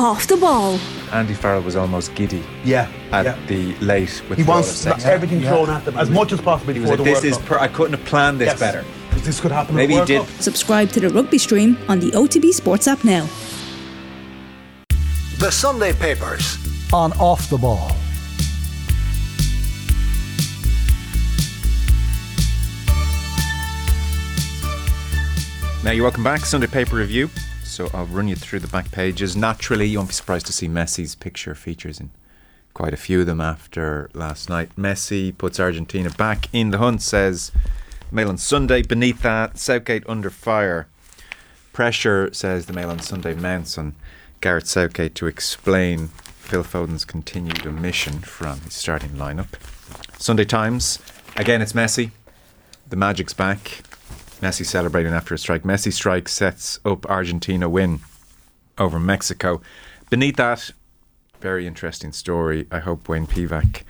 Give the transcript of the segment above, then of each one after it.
off the ball. Andy Farrell was almost giddy Yeah, at yeah. the late He withdrawal wants of sex. everything Yeah. thrown at them as much as possible He was before like, the this World is Cup. per- I couldn't have planned this Yes. better. 'Cause This could happen. Maybe he did. Cup. Subscribe to the rugby stream on the OTB Sports app now. The Sunday Papers. on off the ball. Now you're welcome back, Sunday Paper Review. So I'll run you through the back pages. Naturally, you won't be surprised to see Messi's picture features in quite a few of them after last night. Messi puts Argentina back in the hunt, says Mail on Sunday. Beneath that, Southgate under fire. Pressure, says the Mail on Sunday, mounts on Gareth Southgate to explain Phil Foden's continued omission from his starting lineup. Sunday Times, again it's Messi. The magic's back. Messi celebrating after a strike. Messi strike sets up Argentina win over Mexico. Beneath that, very interesting story. I hope Wayne Pivac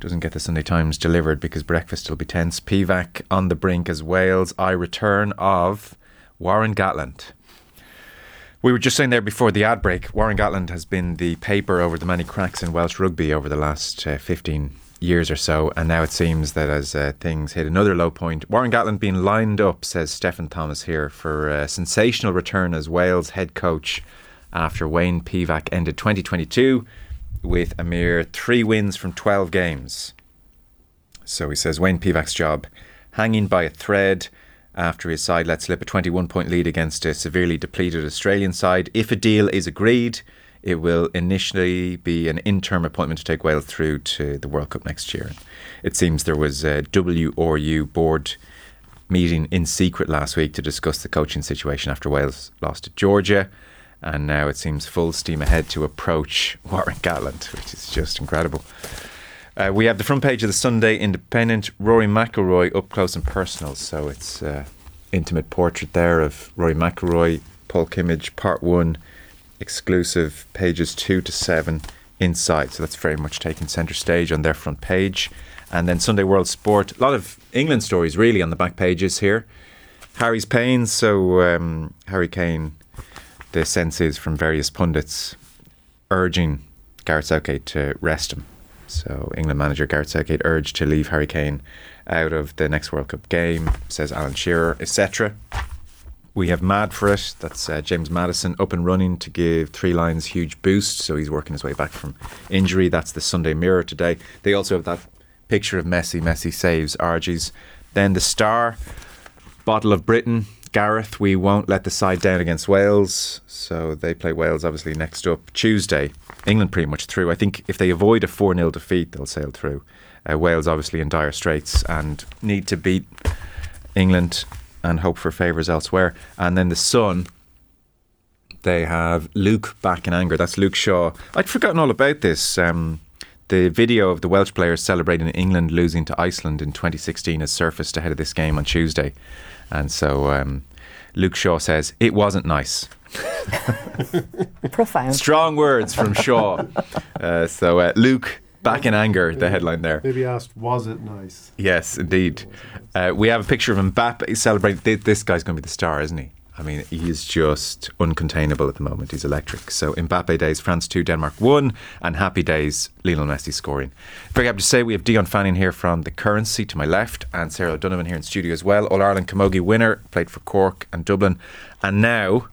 doesn't get the Sunday Times delivered because breakfast will be tense. Pivac on the brink as Wales. I return of Warren Gatland. We were just saying there before the ad break, Warren Gatland has been the paper over the many cracks in Welsh rugby over the last uh, 15 years or so, and now it seems that as uh, things hit another low point, Warren Gatland being lined up, says Stephen Thomas here, for a sensational return as Wales head coach after Wayne Pivac ended 2022 with a mere three wins from 12 games. So he says Wayne Pivac's job hanging by a thread after his side let slip a 21 point lead against a severely depleted Australian side. If a deal is agreed, it will initially be an interim appointment to take Wales through to the World Cup next year. It seems there was a WRU board meeting in secret last week to discuss the coaching situation after Wales lost to Georgia. And now it seems full steam ahead to approach Warren Gatland, which is just incredible. Uh, we have the front page of the Sunday Independent. Rory McIlroy up close and personal. So it's uh, intimate portrait there of Rory McIlroy, Paul Kimmage, part one, exclusive pages two to seven inside. So that's very much taking centre stage on their front page. And then Sunday World Sport, a lot of England stories really on the back pages here. Harry's Pain, So um, Harry Kane, the sense is from various pundits urging Gareth Southgate to rest him. So England manager Gareth Southgate urged to leave Harry Kane out of the next World Cup game, says Alan Shearer, etc. We have Mad for it. That's uh, James Maddison up and running to give Three Lions huge boost. So he's working his way back from injury. That's the Sunday Mirror today. They also have that picture of Messi. Messi saves Argies. Then the Star, Bottle of Britain. Gareth, we won't let the side down against Wales. So they play Wales obviously next up Tuesday. England pretty much through. I think if they avoid a 4 0 defeat, they'll sail through. Uh, Wales obviously in dire straits and need to beat England and hope for favours elsewhere. And then the Sun, they have Luke back in anger. That's Luke Shaw. I'd forgotten all about this. Um, the video of the Welsh players celebrating England losing to Iceland in 2016 has surfaced ahead of this game on Tuesday. And so um, Luke Shaw says, It wasn't nice. Profound. Strong words from Shaw. Uh, so uh, Luke back in anger, the headline there. Maybe asked, was it nice? Yes, indeed. Uh, we have a picture of Mbappe celebrating. This guy's going to be the star, isn't he? I mean, he's just uncontainable at the moment. He's electric. So, Mbappe days, France 2, Denmark 1, and happy days, Lionel Messi scoring. Very happy to say we have Dion Fanning here from The Currency to my left, and Sarah O'Donovan here in studio as well. All Ireland Camogie winner, played for Cork and Dublin. And now,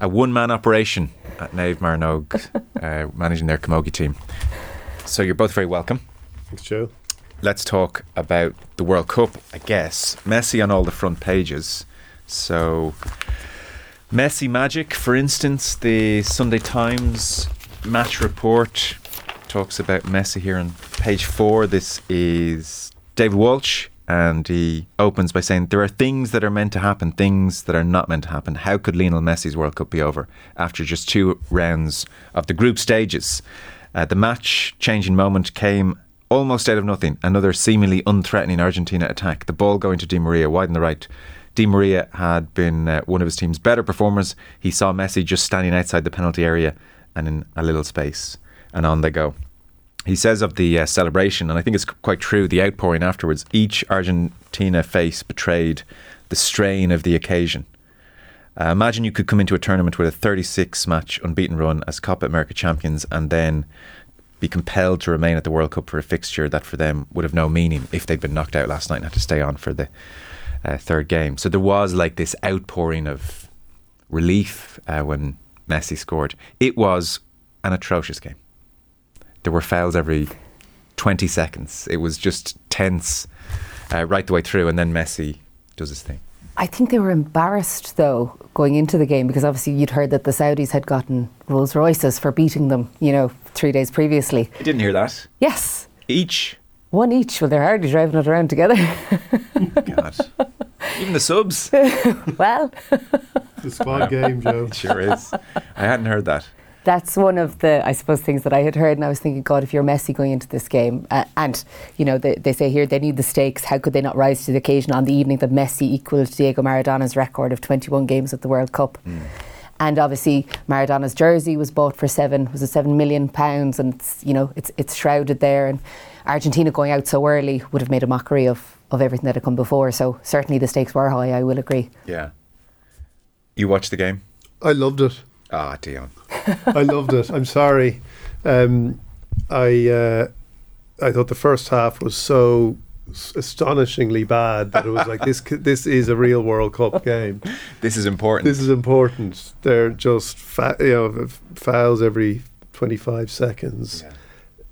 a one man operation at Naomh Mearnóg, uh, managing their Camogie team. So, you're both very welcome Thanks, Joe. let's talk about the World Cup, I guess. Messi on all the front pages. So, Messi Magic, for instance, the Sunday Times match report talks about Messi here on page four. This is David Walsh, and he opens by saying, There are things that are meant to happen, things that are not meant to happen. How could Lionel Messi's World Cup be over after just two rounds of the group stages? Uh, the match changing moment came almost out of nothing. Another seemingly unthreatening Argentina attack. The ball going to Di Maria wide on the right. Di Maria had been uh, one of his team's better performers. He saw Messi just standing outside the penalty area and in a little space, and on they go. He says of the uh, celebration, and I think it's quite true, the outpouring afterwards, each Argentina face betrayed the strain of the occasion. Uh, imagine you could come into a tournament with a 36 match unbeaten run as Copa America champions and then be compelled to remain at the World Cup for a fixture that for them would have no meaning if they'd been knocked out last night and had to stay on for the uh, third game. So there was like this outpouring of relief uh, when Messi scored. It was an atrocious game. There were fouls every 20 seconds. It was just tense uh, right the way through, and then Messi does his thing. I think they were embarrassed though going into the game because obviously you'd heard that the Saudis had gotten Rolls Royces for beating them, you know, three days previously. I didn't hear that. Yes, Each. one each. Well, they're hardly driving it around together. Oh, God. Even the subs. well, The squad game, Joe. It sure is. I hadn't heard that. That's one of the, I suppose, things that I had heard, and I was thinking, God, if you're Messi going into this game, uh, and you know, they, they say here they need the stakes. How could they not rise to the occasion on the evening that Messi equalled Diego Maradona's record of 21 games at the World Cup? And obviously, Maradona's jersey was bought for seven, was it seven million pounds, and it's, you know, it's it's shrouded there. And Argentina going out so early would have made a mockery of of everything that had come before. So certainly the stakes were high. I will agree. Yeah. You watched the game? I loved it. Ah, Dion. I loved it. I'm sorry. Um, I uh, I thought the first half was so astonishingly bad that it was like this. This is a real World Cup game. This is important. This is important. They're just fa- you know fouls every 25 seconds. Yeah.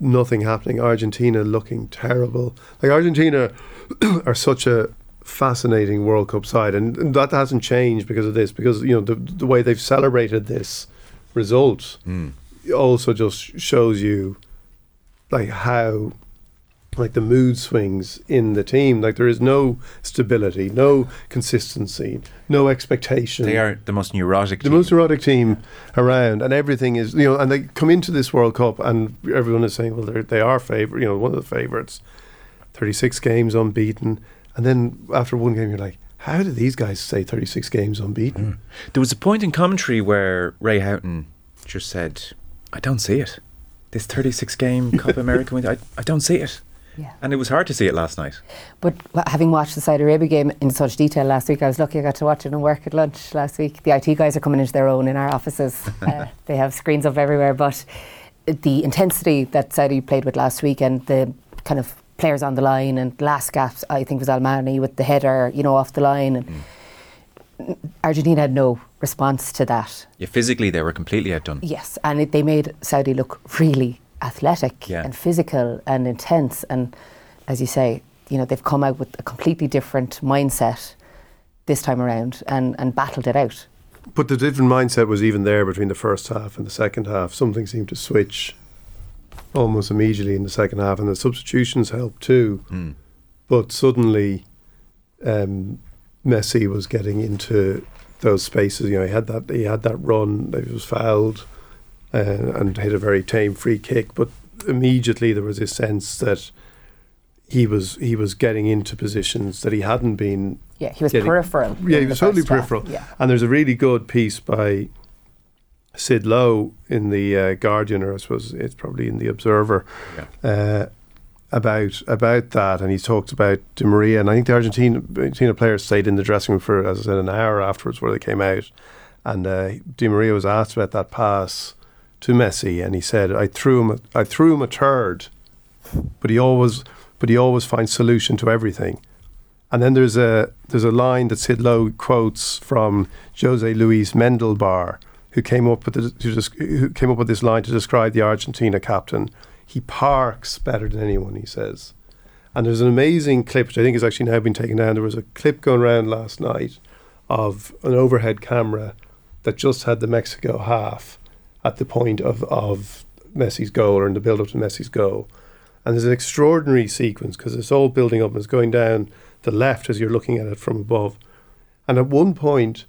Nothing happening. Argentina looking terrible. Like Argentina are such a fascinating World Cup side, and, and that hasn't changed because of this. Because you know the the way they've celebrated this result Mm. also just shows you like how like the mood swings in the team like there is no stability no consistency no expectation They are the most neurotic. the team. most erotic team around and everything is you know and they come into this world cup and everyone is saying well they're, they are favorite you know one of the favorites 36 games unbeaten and then after one game you're like how did these guys say 36 games unbeaten There was a point in commentary where Ray Houghton just said, "I don't see it. This 36 game Copa America win, I, I don't see it." Yeah. And it was hard to see it last night. But having watched the Saudi Arabia game in such detail last week, I was lucky I got to watch it and work at lunch last week. The IT guys are coming into their own in our offices. uh, they have screens up everywhere, but the intensity that Saudi played with last week and the kind of players on the line and last gaps, I think was Almani with the header, you know, off the line. And mm. Argentina had no response to that. Yeah, physically they were completely outdone. Yes, and it, they made Saudi look really athletic Yeah. and physical and intense. And as you say, you know, they've come out with a completely different mindset this time around and, and battled it out. But the different mindset was even there between the first half and the second half. Something seemed to switch almost immediately in the second half, and the substitutions helped too. Mm. But suddenly, um, Messi was getting into those spaces. You know, he had that he had that run. He was fouled uh, and hit a very tame free kick. But immediately there was this sense that he was he was getting into positions that he hadn't been Yeah, he was Getting- peripheral. yeah, in he was totally first half. peripheral. Yeah. And there's a really good piece by Sid Lowe in the uh, Guardian, or I suppose it's probably in the Observer, Yeah. uh, about about that. And he talked about Di Maria, and I think the Argentina, Argentina players stayed in the dressing room for, as I said, an hour afterwards, where they came out. And uh, Di Maria was asked about that pass to Messi, and he said, "I threw him, a, I threw him a turd, but he always, but he always finds solution to everything." And then there's a there's a line that Sid Lowe quotes from Jose Luis Mendelbar, who came up with the, who came up with this line to describe the Argentina captain. He parks better than anyone, he says. And there's an amazing clip, which I think has actually now been taken down. There was a clip going around last night of an overhead camera that just had the Mexico half at the point of, of Messi's goal or in the build up to Messi's goal. And there's an extraordinary sequence because it's all building up and it's going down the left as you're looking at it from above. And at one point,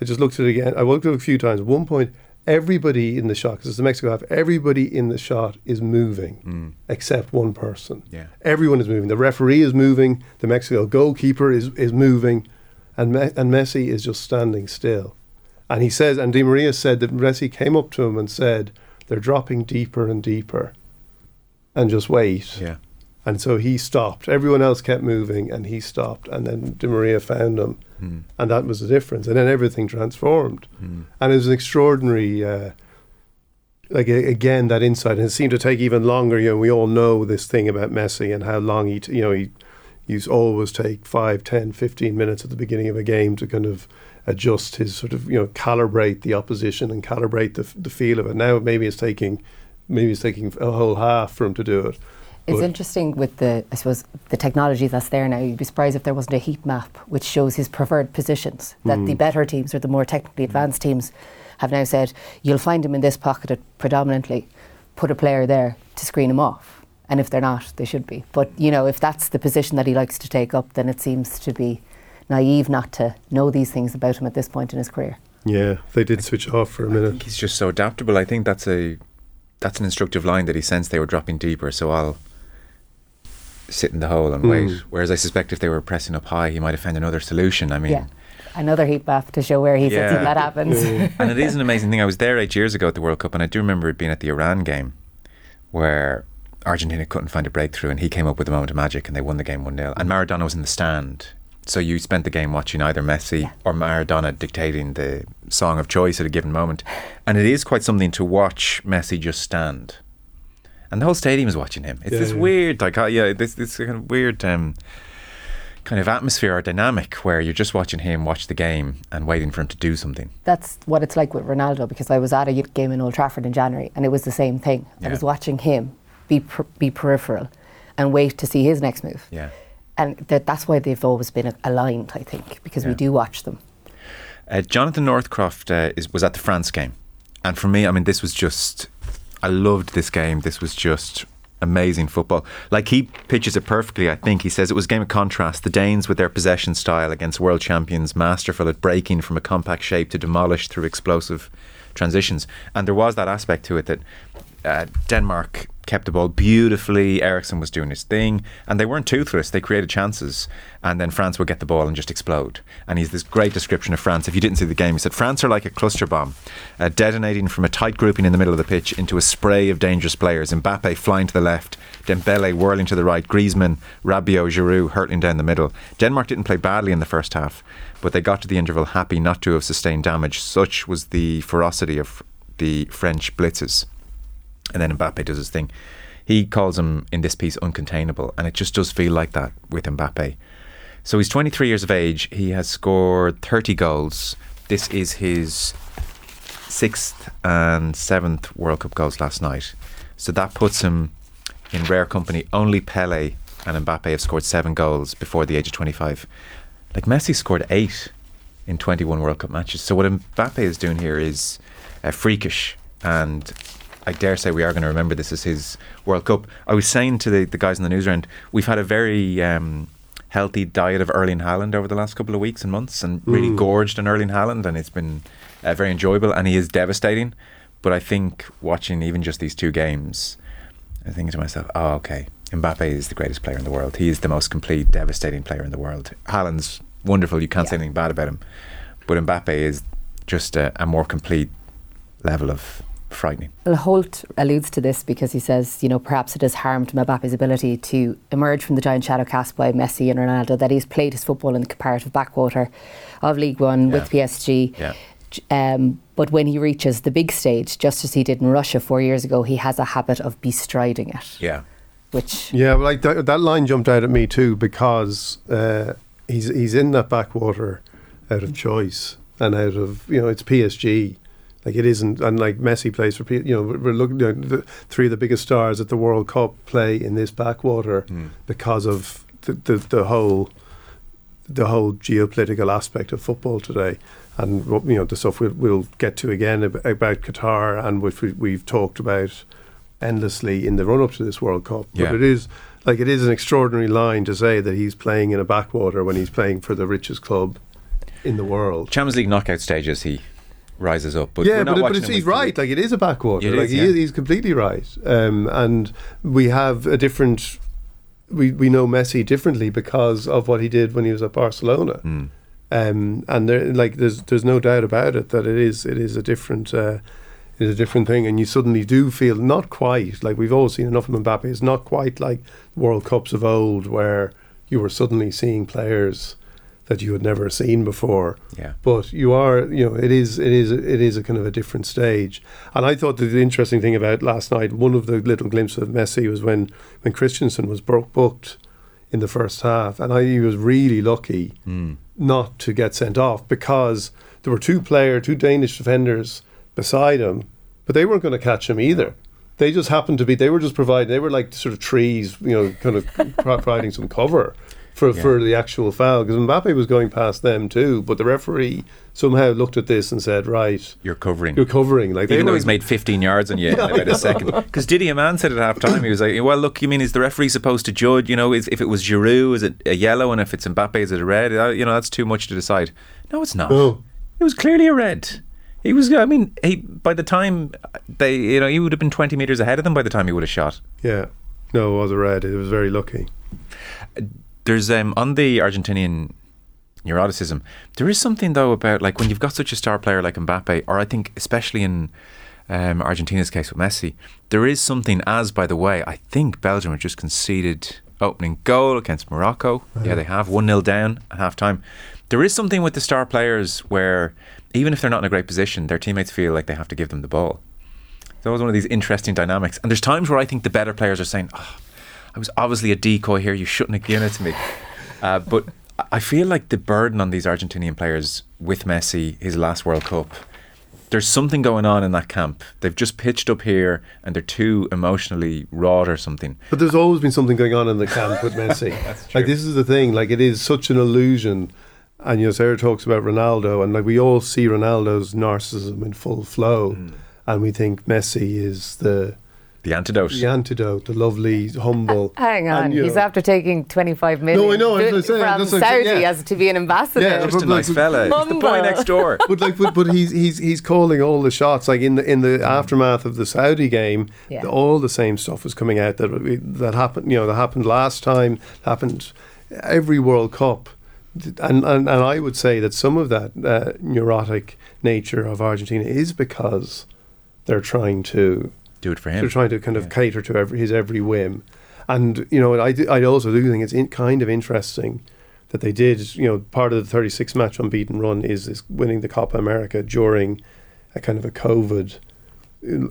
I just looked at it again. I looked at it a few times. At one point, everybody in the shot, because it's the Mexico half, everybody in the shot is moving Mm. except one person. Yeah. Everyone is moving. The referee is moving. The Mexico goalkeeper is, is moving. And, Me- and Messi is just standing still. And he says, and Di Maria said that Messi came up to him and said, they're dropping deeper and deeper. And just wait. Yeah. And so he stopped. Everyone else kept moving, and he stopped. And then Di Maria found him, Mm. and that was the difference. And then everything transformed. Mm. And it was an extraordinary, uh, like a, again, that insight. And it seemed to take even longer. You know, we all know this thing about Messi and how long he, t- you know, he used always take 5, 10, 15 minutes at the beginning of a game to kind of adjust his sort of, you know, calibrate the opposition and calibrate the, the feel of it. Now maybe it's taking, maybe it's taking a whole half for him to do it. It's But- interesting with the, I suppose, the technology that's there now. You'd be surprised if there wasn't a heat map which shows his preferred positions. That the mm. better teams or the more technically mm. advanced teams have now said, you'll find him in this pocket predominantly, put a player there to screen him off. And if they're not, they should be. But, you know, if that's the position that he likes to take up, then it seems to be naive not to know these things about him at this point in his career. Yeah, they did switch off for a minute. think he's just so adaptable. I think that's a that's an instructive line that he sensed they were dropping deeper, so I'll sit in the hole and wait. Mm. Whereas I suspect if they were pressing up high, he might have found another solution. I mean, yeah. Another heat map to show where he sits Yeah. when that happens. and it is an amazing thing. I was there eight years ago at the World Cup, and I do remember it being at the Iran game where Argentina couldn't find a breakthrough, and he came up with a moment of magic, and they won the game 1 0. And Maradona was in the stand. So you spent the game watching either Messi or Maradona dictating the song of choice at a given moment. And it is quite something to watch Messi just stand. And the whole stadium is watching him. It's Yeah, this yeah. weird, like, uh, yeah, this, this kind of weird um, kind of atmosphere or dynamic where you're just watching him watch the game and waiting for him to do something. that's what it's like with Ronaldo because I was at a game in Old Trafford in January and it was the same thing. I was watching him be per- be peripheral and wait to see his next move. Yeah. And that that's why they've always been aligned, I think, because we do watch them. Uh, Jonathan Northcroft uh, is, was at the France game, and for me, I mean, this was just. I loved this game. This was just amazing football. Like he pitches it perfectly. I think he says it was a game of contrast. The Danes with their possession style against world champions, masterful at breaking from a compact shape to demolish through explosive transitions. And there was that aspect to it that uh, Denmark kept the ball beautifully. Eriksen was doing his thing, and they weren't toothless. They created chances, and then France would get the ball and just explode. And he's this great description of France. If you didn't see the game, he said France are like a cluster bomb, uh, detonating from a tight grouping in the middle of the pitch into a spray of dangerous players. Mbappe flying to the left, Dembele whirling to the right, Griezmann, Rabiot, Giroud hurtling down the middle. Denmark didn't play badly in the first half, but they got to the interval happy not to have sustained damage. Such was the ferocity of the French blitzes and then Mbappe does his thing. He calls him in this piece uncontainable, and it just does feel like that with Mbappe. So he's 23 years of age. He has scored 30 goals. This is his sixth and seventh World Cup goals last night. So that puts him in rare company. Only Pele and Mbappe have scored seven goals before the age of 25. Like Messi scored eight in 21 World Cup matches. So what Mbappe is doing here is uh, freakish, and I dare say we are going to remember this as his World Cup. I was saying to the, the guys in the news round, we've had a very um, healthy diet of Erling Haaland over the last couple of weeks and months, and really Mm. gorged on Erling Haaland, and it's been uh, very enjoyable, and he is devastating. But I think watching even just these two games, I'm thinking to myself, oh, okay, Mbappe is the greatest player in the world. He is the most complete, devastating player in the world. Haaland's wonderful. You can't say anything bad about him. But Mbappe is just a, a more complete level of frightening. Well, Holt alludes to this because he says, you know, perhaps it has harmed Mbappe's ability to emerge from the giant shadow cast by Messi and Ronaldo, that he's played his football in the comparative backwater of League One with PSG. Yeah. Um, but when he reaches the big stage, just as he did in Russia four years ago, he has a habit of bestriding it, Yeah. which Yeah, well, like that, that line jumped out at me too because uh, he's he's in that backwater out of choice and out of you know it's PSG. Like it isn't, and like Messi plays for P- you know we're looking you know, the three of the biggest stars at the World Cup play in this backwater Mm. because of the, the the whole the whole geopolitical aspect of football today, and you know the stuff we'll, we'll get to again about Qatar and which we, we've talked about endlessly in the run up to this World Cup. Yeah. But it is like it is an extraordinary line to say that he's playing in a backwater when he's playing for the richest club in the world. Champions League knockout stages, he rises up. But yeah, but, but it's, he's right. Like it is a backwater. It like is, he yeah. is, he's completely right. Um, and we have a different. We we know Messi differently because of what he did when he was at Barcelona. Mm. Um, and there, like there's there's no doubt about it that it is it is a different uh, is a different thing, and you suddenly do feel not quite like we've all seen enough of Mbappe. It's not quite like World Cups of old where you were suddenly seeing players that you had never seen before. Yeah. But you are, you know, it is, it is, it is a kind of a different stage. And I thought that the interesting thing about last night, one of the little glimpses of Messi was when when Christensen was bro- booked in the first half, and I he was really lucky hmm. not to get sent off because there were two player, two Danish defenders beside him, but they weren't going to catch him either. They just happened to be. They were just providing. They were like sort of trees, you know, kind of providing some cover for for the actual foul because Mbappe was going past them too. But the referee somehow looked at this and said, "Right, You're covering. you're covering." Like Even though he's made 15 yards on you in about a second. Because Didi Hamann said at halftime, he was like, well, look, you mean, is the referee supposed to judge? You know, is, if it was Giroud, is it a yellow? And if it's Mbappe, is it a red? Uh, You know, that's too much to decide. No, it's not. No. It was clearly a red. He was, I mean, he by the time they, you know, he would have been 20 metres ahead of them by the time he would have shot. yeah, no, it was a red. It was very lucky. There's, um, on the Argentinian neuroticism, there is something, though, about like when you've got such a star player like Mbappe, or I think especially in um, Argentina's case with Messi, there is something, as by the way, I think Belgium have just conceded opening goal against Morocco. Yeah, they have 1 0 down at half time. There is something with the star players where, even if they're not in a great position, their teammates feel like they have to give them the ball. It's always one of these interesting dynamics. And there's times where I think the better players are saying, oh, I was obviously a decoy here, you shouldn't have given it to me. Uh, but I feel like the burden on these Argentinian players with Messi, his last World Cup, there's something going on in that camp. They've just pitched up here and they're too emotionally wrought or something. But there's always been something going on in the camp with Messi. Like this is the thing. Like it is such an illusion. And you know, Sarah talks about Ronaldo, and like we all see Ronaldo's narcissism in full flow, Hmm. and we think Messi is the The antidote. the antidote, the lovely, humble. Hang on, and, you he's know- after taking 25 million I know, that's to- what I'm saying, from that's Saudi saying, yeah. as to be an ambassador. Yeah, Just a But nice like- fella. He's the boy next door. but like, but, but he's he's he's calling all the shots. Like in the in the aftermath of the Saudi game, Yeah. the- all the same stuff was coming out that that happened. You know, that happened last time. Happened every World Cup, and and, and I would say that some of that uh, neurotic nature of Argentina is because they're trying to Do it for him. they're trying to kind of cater to every, his every whim. And, you know, I, I also do think it's in, kind of interesting that they did, you know, part of the 36 match unbeaten run is, is winning the Copa America during a kind of a COVID,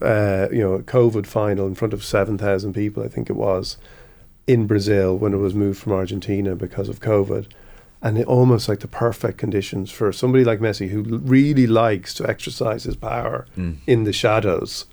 uh, you know, a COVID final in front of 7,000 people, I think it was, in Brazil when it was moved from Argentina because of COVID. And it almost like the perfect conditions for somebody like Messi who really likes to exercise his power in the shadows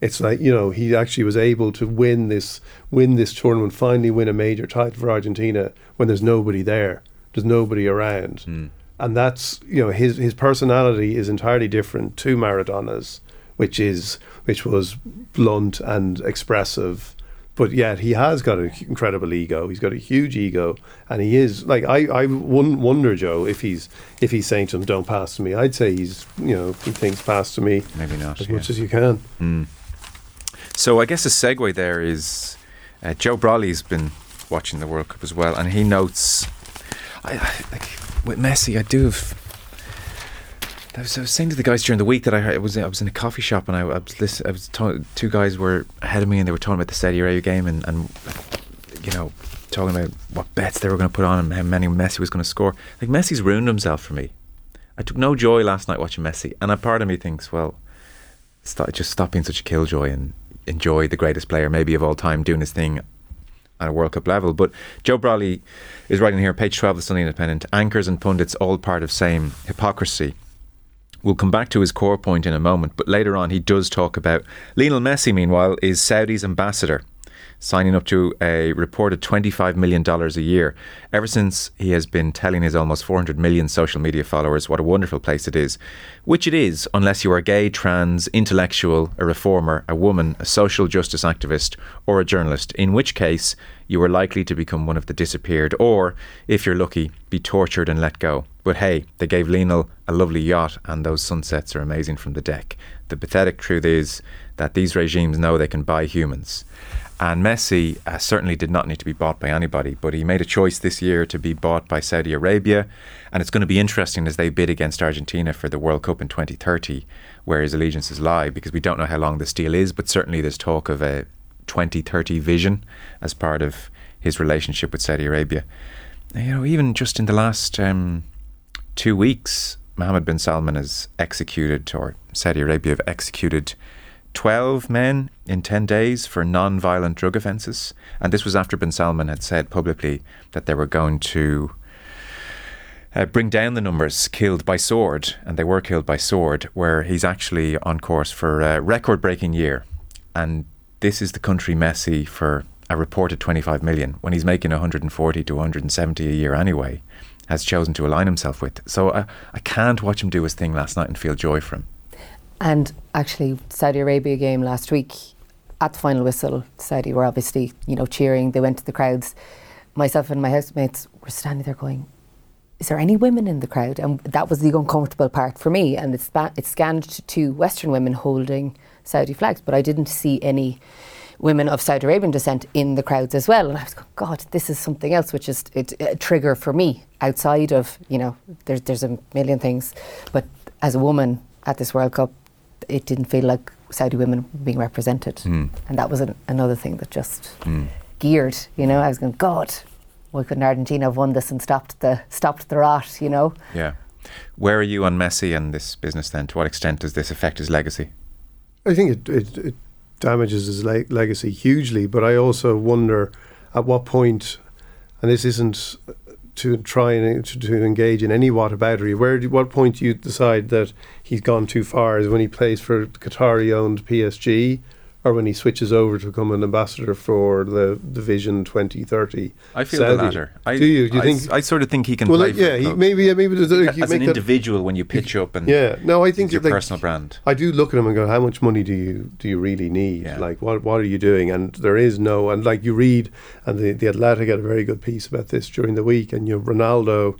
it's like you know he actually was able to win this win this tournament finally win a major title for Argentina when there's nobody there. There's nobody around. Hmm. And that's you know his his personality is entirely different to Maradona's which is which was blunt and expressive. But yet he has got an incredible ego. He's got a huge ego. And he is like I I won- wonder Joe if he's if he's saying to him don't pass to me. I'd say he's you know he thinks pass to me Maybe not, as yeah. much as you can hmm. So I guess a segue there is uh, Joe Brolly's been watching the World Cup as well, and he notes, I, I like with Messi, I do have. I was, I was saying to the guys during the week that I heard, was I was in a coffee shop and I, I was listen, I was two guys were ahead of me and they were talking about the Saudi Arabia game and, and you know talking about what bets they were going to put on and how many Messi was going to score. Like Messi's ruined himself for me. I took no joy last night watching Messi, and a part of me thinks, well, stop, just stop being such a killjoy and enjoy the greatest player maybe of all time doing his thing at a World Cup level. But Joe Brolly is writing here, page 12 of the Sunday Independent, anchors and pundits all part of same hypocrisy. We'll come back to his core point in a moment, but later on he does talk about Lionel Messi, meanwhile, is Saudi's ambassador, signing up to a reported $25 million a year. Ever since he has been telling his almost 400 million social media followers what a wonderful place it is, which it is unless you are gay, trans, intellectual, a reformer, a woman, a social justice activist, or a journalist, in which case you are likely to become one of the disappeared, or, if you're lucky, be tortured and let go. But hey, they gave Lionel a lovely yacht, and those sunsets are amazing from the deck. The pathetic truth is that these regimes know they can buy humans. And Messi uh, certainly did not need to be bought by anybody, but he made a choice this year to be bought by Saudi Arabia. And it's going to be interesting as they bid against Argentina for the World Cup in 2030, where his allegiances lie, because we don't know how long this deal is, but certainly there's talk of a 2030 vision as part of his relationship with Saudi Arabia. You know, even just in the last um, two weeks, Mohammed bin Salman has executed, or Saudi Arabia have executed 12 men in 10 days for non violent drug offences. And this was after bin Salman had said publicly that they were going to uh, bring down the numbers killed by sword, and they were killed by sword, where he's actually on course for a record breaking year. And this is the country Messi for a reported 25 million when he's making 140 to 170 a year anyway has chosen to align himself with. So I, I can't watch him do his thing last night and feel joy for him. And actually, Saudi Arabia game last week, at the final whistle, Saudi were obviously, you know, cheering. They went to the crowds. Myself and my housemates were standing there going, is there any women in the crowd? And that was the uncomfortable part for me. And it's, it scanned to two Western women holding Saudi flags, but I didn't see any women of Saudi Arabian descent in the crowds as well. And I was going, God, this is something else, which is a trigger for me outside of, you know, there's, there's a million things. But as a woman at this World Cup, it didn't feel like Saudi women were being represented. Mm. And that was an, another thing that just mm. geared, you know. I was going, God, why couldn't Argentina have won this and stopped the stopped the rot, you know? Yeah. Where are you on Messi and this business then? To what extent does this affect his legacy? I think it, it, it damages his le- legacy hugely, but I also wonder at what point, and this isn't to try and to, to engage in any whataboutery. Where do, what point do you decide that he's gone too far? Is when he plays for Qatari-owned PSG, or when he switches over to become an ambassador for the Division 2030. I feel Saudi. the latter. I, Do you? Do you I, think? I sort of think he can well, play. yeah, he, maybe, yeah, maybe there's a, as an individual when you pitch up and yeah, no, I think your like, personal brand. I do look at him and go, how much money do you do you really need? Yeah. Like, what what are you doing? And there is no, and like you read, and the the Athletic had a very good piece about this during the week, and you know, Ronaldo.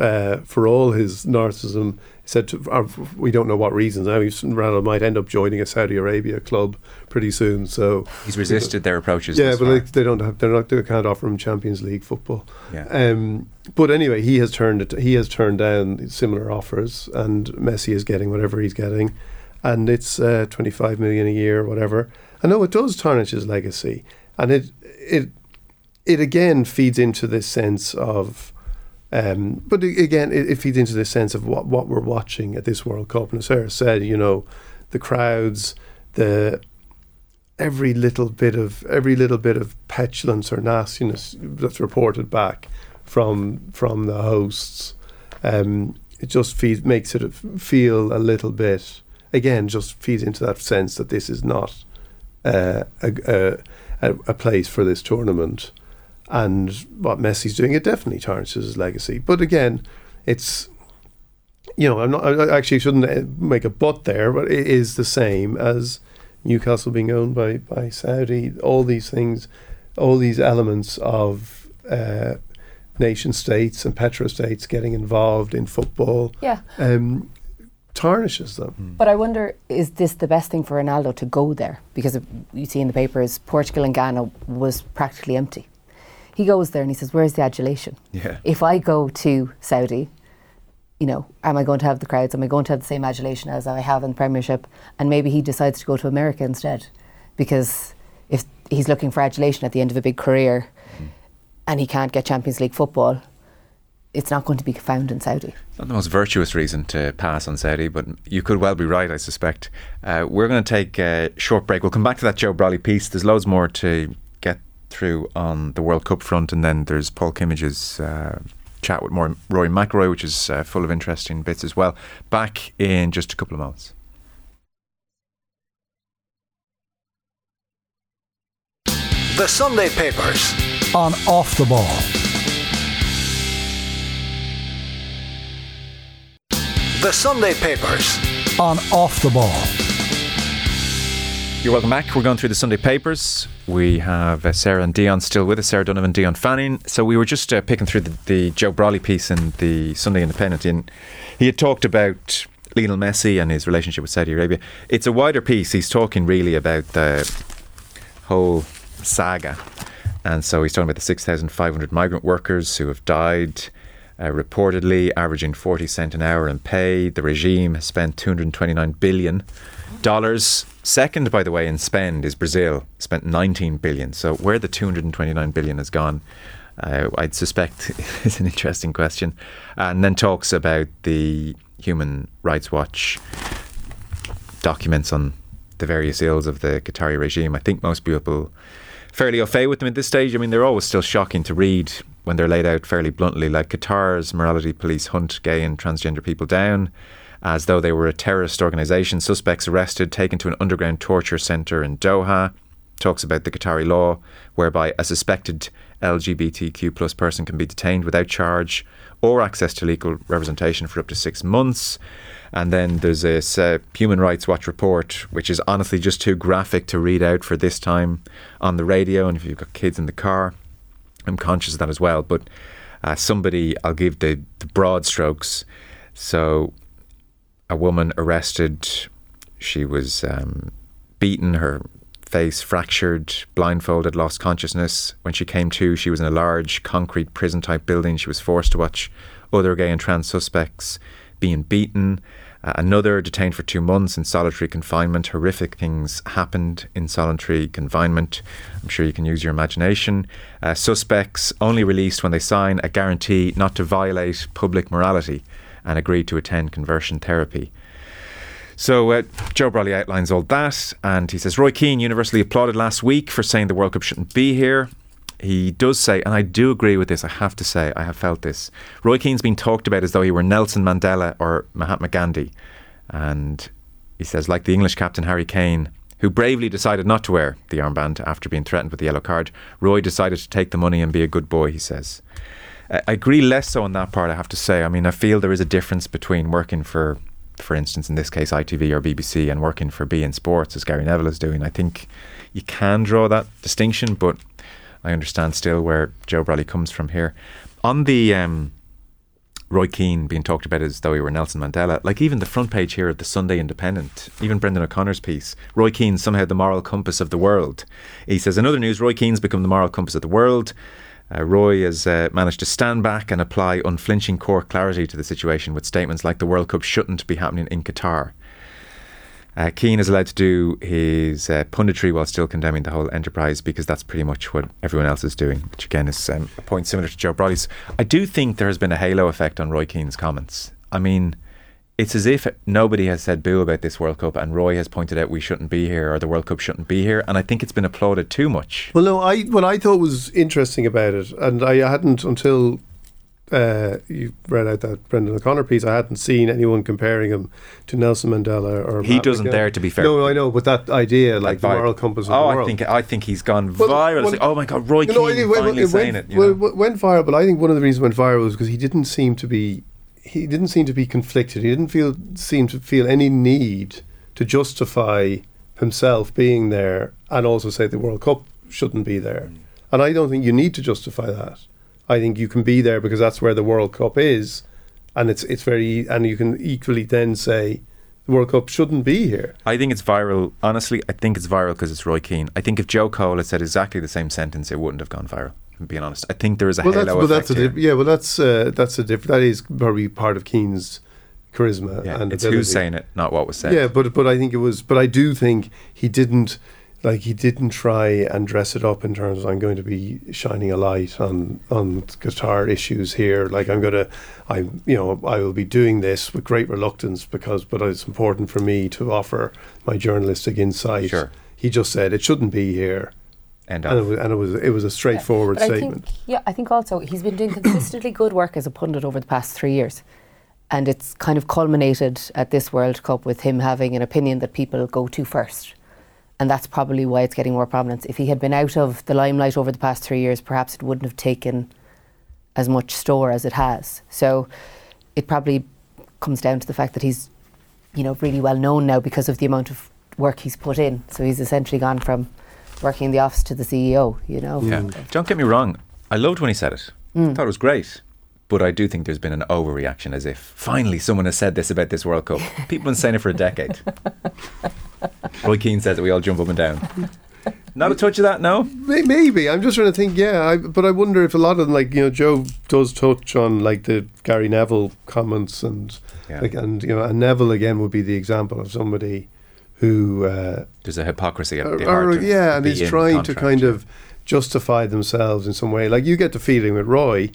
Uh, for all his narcissism, said to, uh, we don't know what reasons. Now Ronaldo might end up joining a Saudi Arabia club pretty soon. So he's resisted their approaches. Yeah, but like, they don't have. They're not. They can't offer him Champions League football. Yeah. Um, but anyway, he has turned it. He has turned down similar offers, and Messi is getting whatever he's getting, and it's uh, twenty five million a year, whatever. I know it does tarnish his legacy, and it it it again feeds into this sense of. Um, but again, it, it feeds into this sense of what, what we're watching at this World Cup. And as Sarah said, you know, the crowds, the every little bit of every little bit of petulance or nastiness that's reported back from from the hosts, um, it just feeds, makes it feel a little bit. Again, just feeds into that sense that this is not uh, a, a, a place for this tournament, and what Messi's doing, it definitely tarnishes his legacy. But again, it's you know, I'm not. I actually shouldn't uh, make a but there, but it is the same as Newcastle being owned by by Saudi. All these things, all these elements of uh, nation states and petrostates getting involved in football, Yeah. um, tarnishes them. But I wonder, is this the best thing for Ronaldo to go there? Because you see in the papers, Portugal and Ghana was practically empty. He goes there and he says, "Where's the adulation? Yeah. If I go to Saudi, you know, am I going to have the crowds? Am I going to have the same adulation as I have in the Premiership? And maybe he decides to go to America instead, because if he's looking for adulation at the end of a big career, and he can't get Champions League football, it's not going to be found in Saudi. Not the most virtuous reason to pass on Saudi, but you could well be right, I suspect. Uh, we're going to take a short break. We'll come back to that Joe Brolly piece. There's loads more to through on the World Cup front, and then there's Paul Kimmage's uh, chat with more Rory McIlroy, which is uh, full of interesting bits as well. Back in just a couple of moments. The Sunday Papers. on Off the Ball. The Sunday Papers. On Off the Ball. You're welcome back. We're going through the Sunday papers. We have uh, Sarah and Dion still with us, Sarah Donovan, Dion Fanning. So we were just uh, picking through the, the Joe Brolly piece in the Sunday Independent, and he had talked about Lionel Messi and his relationship with Saudi Arabia. It's a wider piece. He's talking really about the whole saga. And so he's talking about the 6,500 migrant workers who have died, uh, reportedly averaging 40 cent an hour in pay. The regime has spent 229 billion dollars. Second, by the way, in spend is Brazil, spent 19 billion. So where the 229 billion has gone, uh, I'd suspect is an interesting question. And then talks about the Human Rights Watch documents on the various ills of the Qatari regime. I think most people fairly au fait with them at this stage. I mean, they're always still shocking to read when they're laid out fairly bluntly, like Qatar's morality police hunt gay and transgender people down as though they were a terrorist organisation. Suspects arrested, taken to an underground torture centre in Doha. Talks about the Qatari law whereby a suspected LGBTQ plus person can be detained without charge or access to legal representation for up to six months. And then there's this uh, Human Rights Watch report, which is honestly just too graphic to read out for this time on the radio. And if you've got kids in the car, I'm conscious of that as well. But uh, somebody, I'll give the, the broad strokes. So, a woman arrested, she was um, beaten, her face fractured, blindfolded, lost consciousness. When she came to, she was in a large concrete prison type building. She was forced to watch other gay and trans suspects being beaten. Uh, another detained for two months in solitary confinement. Horrific things happened in solitary confinement. I'm sure you can use your imagination. Uh, suspects only released when they sign a guarantee not to violate public morality and agreed to attend conversion therapy. So uh, Joe Brolly outlines all that, and he says Roy Keane universally applauded last week for saying the World Cup shouldn't be here he does say, and I do agree with this, I have to say, I have felt this. Roy Keane's been talked about as though he were Nelson Mandela or Mahatma Gandhi. And he says, like the English captain Harry Kane, who bravely decided not to wear the armband after being threatened with the yellow card, Roy decided to take the money and be a good boy, he says. I agree less so on that part, I have to say. I mean, I feel there is a difference between working for, for instance, in this case, ITV or BBC, and working for beIN Sports, as Gary Neville is doing. I think you can draw that distinction, but I understand still where Joe Brolly comes from here. On the um, Roy Keane being talked about as though he were Nelson Mandela, like even the front page here of the Sunday Independent, even Brendan O'Connor's piece, Roy Keane somehow the moral compass of the world. He says, in other news, Roy Keane's become the moral compass of the world. Uh, Roy has uh, managed to stand back and apply unflinching core clarity to the situation with statements like the World Cup shouldn't be happening in Qatar. Uh, Keane is allowed to do his uh, punditry while still condemning the whole enterprise because that's pretty much what everyone else is doing, which again is um, a point similar to Joe Brolly's. I do think there has been a halo effect on Roy Keane's comments. I mean, it's as if nobody has said boo about this World Cup, and Roy has pointed out we shouldn't be here or the World Cup shouldn't be here, and I think it's been applauded too much. Well, no, I what I thought was interesting about it, and I hadn't until uh, you read out that Brendan O'Connor piece. I hadn't seen anyone comparing him to Nelson Mandela or he Matt doesn't McGill. dare to be fair. No, I know, but that idea, like, the moral compass of oh, the world. I think I think he's gone Well, viral. well, like, oh my god, Roy Keane know, I think finally it saying went, it. You well, know? it went viral, but I think one of the reasons it went viral was because he didn't seem to be he didn't seem to be conflicted. He didn't feel seem to feel any need to justify himself being there and also say the World Cup shouldn't be there. Mm. And I don't think you need to justify that. I think you can be there because that's where the World Cup is, and it's it's very and you can equally then say the World Cup shouldn't be here. I think it's viral. Honestly, I think it's viral because it's Roy Keane. I think if Joe Cole had said exactly the same sentence, it wouldn't have gone viral. I'm being honest. I think there is a well, halo that's, well, effect that's a here. diff- yeah. Well, that's uh, that's a different. That is probably part of Keane's charisma yeah, and it's ability. who's saying it, not what was said. Yeah, but but I think it was. But I do think he didn't like he didn't try and dress it up in terms of I'm going to be shining a light on on Qatar issues here. Like I'm gonna, I you know I will be doing this with great reluctance because but it's important for me to offer my journalistic insight. Sure. He just said it shouldn't be here, End and it was, and it was it was a straightforward But I statement. think, yeah, I think also he's been doing consistently good work as a pundit over the past three years. And it's kind of culminated at this World Cup with him having an opinion that people go to first. And that's probably why it's getting more prominence. If he had been out of the limelight over the past three years, perhaps it wouldn't have taken as much store as it has. So it probably comes down to the fact that he's, you know, really well known now because of the amount of work he's put in. So he's essentially gone from working in the office to the CEO, you know. Yeah. Don't get me wrong. I loved when he said it. Mm. I thought it was great. But I do think there's been an overreaction as if finally someone has said this about this World Cup. People have been saying it for a decade. Roy Keane says it, we all jump up and down. Not a touch of that, no. Maybe I'm just trying to think. Yeah, I, but I wonder if a lot of them, like you know, Joe does touch on like the Gary Neville comments and Yeah. like and you know, and Neville again would be the example of somebody who uh, There's a hypocrisy at the or- heart. or- of yeah, and he's in trying to kind of justify themselves in some way. Like you get the feeling with Roy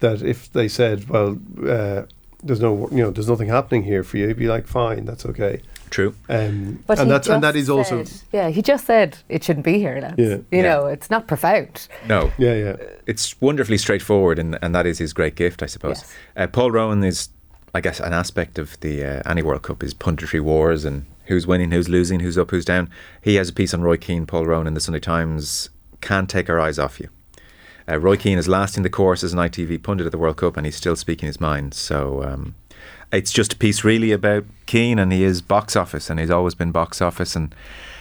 that if they said, "Well, uh, there's no, you know, there's nothing happening here for you," he'd be like, "Fine, that's okay." True. Um, But and he that's and that just also said- yeah. He just said it shouldn't be here. Lads. Yeah. you Yeah. know, it's not profound. No. yeah, yeah. It's wonderfully straightforward, and, and that is his great gift, I suppose. Yes. Uh, Paul Rowan is, I guess, an aspect of the uh, any World Cup is punditry wars and who's winning, who's losing, who's up, who's down. He has a piece on Roy Keane, Paul Rowan, in the Sunday Times. Can't take our eyes off you. Uh, Roy Keane is last in the course as an ITV pundit at the World Cup, and he's still speaking his mind. So um, it's just a piece really about Keane, and he is box office, and he's always been box office. And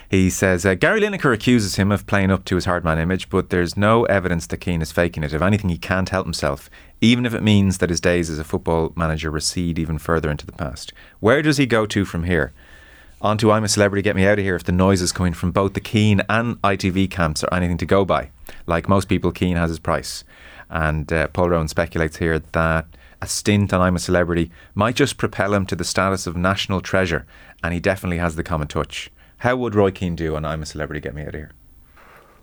he says uh, Gary Lineker accuses him of playing up to his hard man image, but there's no evidence that Keane is faking it. If anything, he can't help himself, even if it means that his days as a football manager recede even further into the past. Where does he go to from here? On to I'm a Celebrity, Get Me Out of Here if the noise is coming from both the Keane and ITV camps are anything to go by. Like most people, Keane has his price. And uh, Paul Rowan speculates here that a stint on I'm a Celebrity might just propel him to the status of national treasure, and he definitely has the common touch. How would Roy Keane do on I'm a Celebrity, Get Me Out of Here?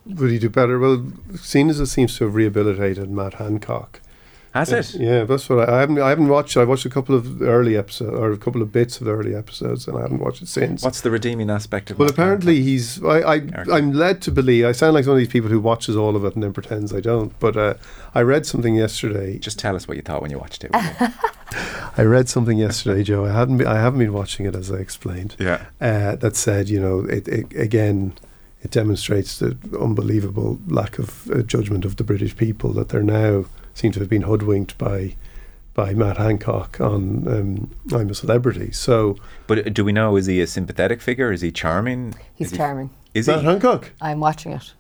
Would he do better? Well, seeing as it seems to have rehabilitated Matt Hancock. Has it? Yeah, that's what I, I haven't. I haven't watched. I watched a couple of early episodes or a couple of bits of the early episodes, and I haven't watched it since. What's the redeeming aspect of it? well, apparently he's. I, I I'm led to believe. I sound like one of these people who watches all of it and then pretends I don't. But uh, I read something yesterday. Just tell us what you thought when you watched it. you? I read something yesterday, Joe. I hadn't. Been, I haven't been watching it as I explained. yeah. uh, that said, you know, it, it again, it demonstrates the unbelievable lack of uh, judgment of the British people that they're now seem to have been hoodwinked by by Matt Hancock on um, I'm a Celebrity. So But uh, do we know, is he a sympathetic figure? Is he charming? He's Is he- charming. Is Matt he Hancock, I'm watching it.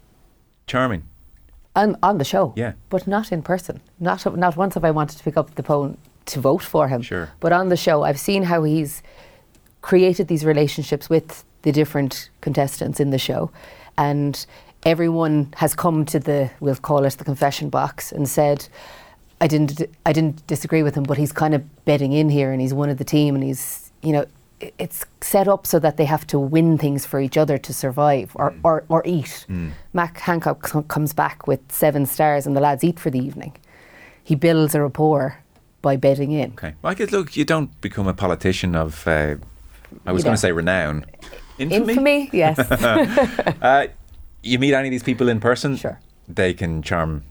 charming? on, on the show. Yeah. But not in person. Not not once have I wanted to pick up the phone to vote for him. Sure. But on the show, I've seen how he's created these relationships with the different contestants in the show, and everyone has come to the we'll call it the confession box and said. I didn't. I didn't disagree with him, but he's kind of bedding in here, and he's one of the team, and he's, you know, it's set up so that they have to win things for each other to survive or, or, or eat. Matt Hancock co- comes back with seven stars, and the lads eat for the evening. He builds a rapport by betting in. Okay. Well, I guess, look, you don't become a politician of, uh, I was going to say renown. Infamy? Infamy, yes. Uh, you meet any of these people in person, Sure. they can charm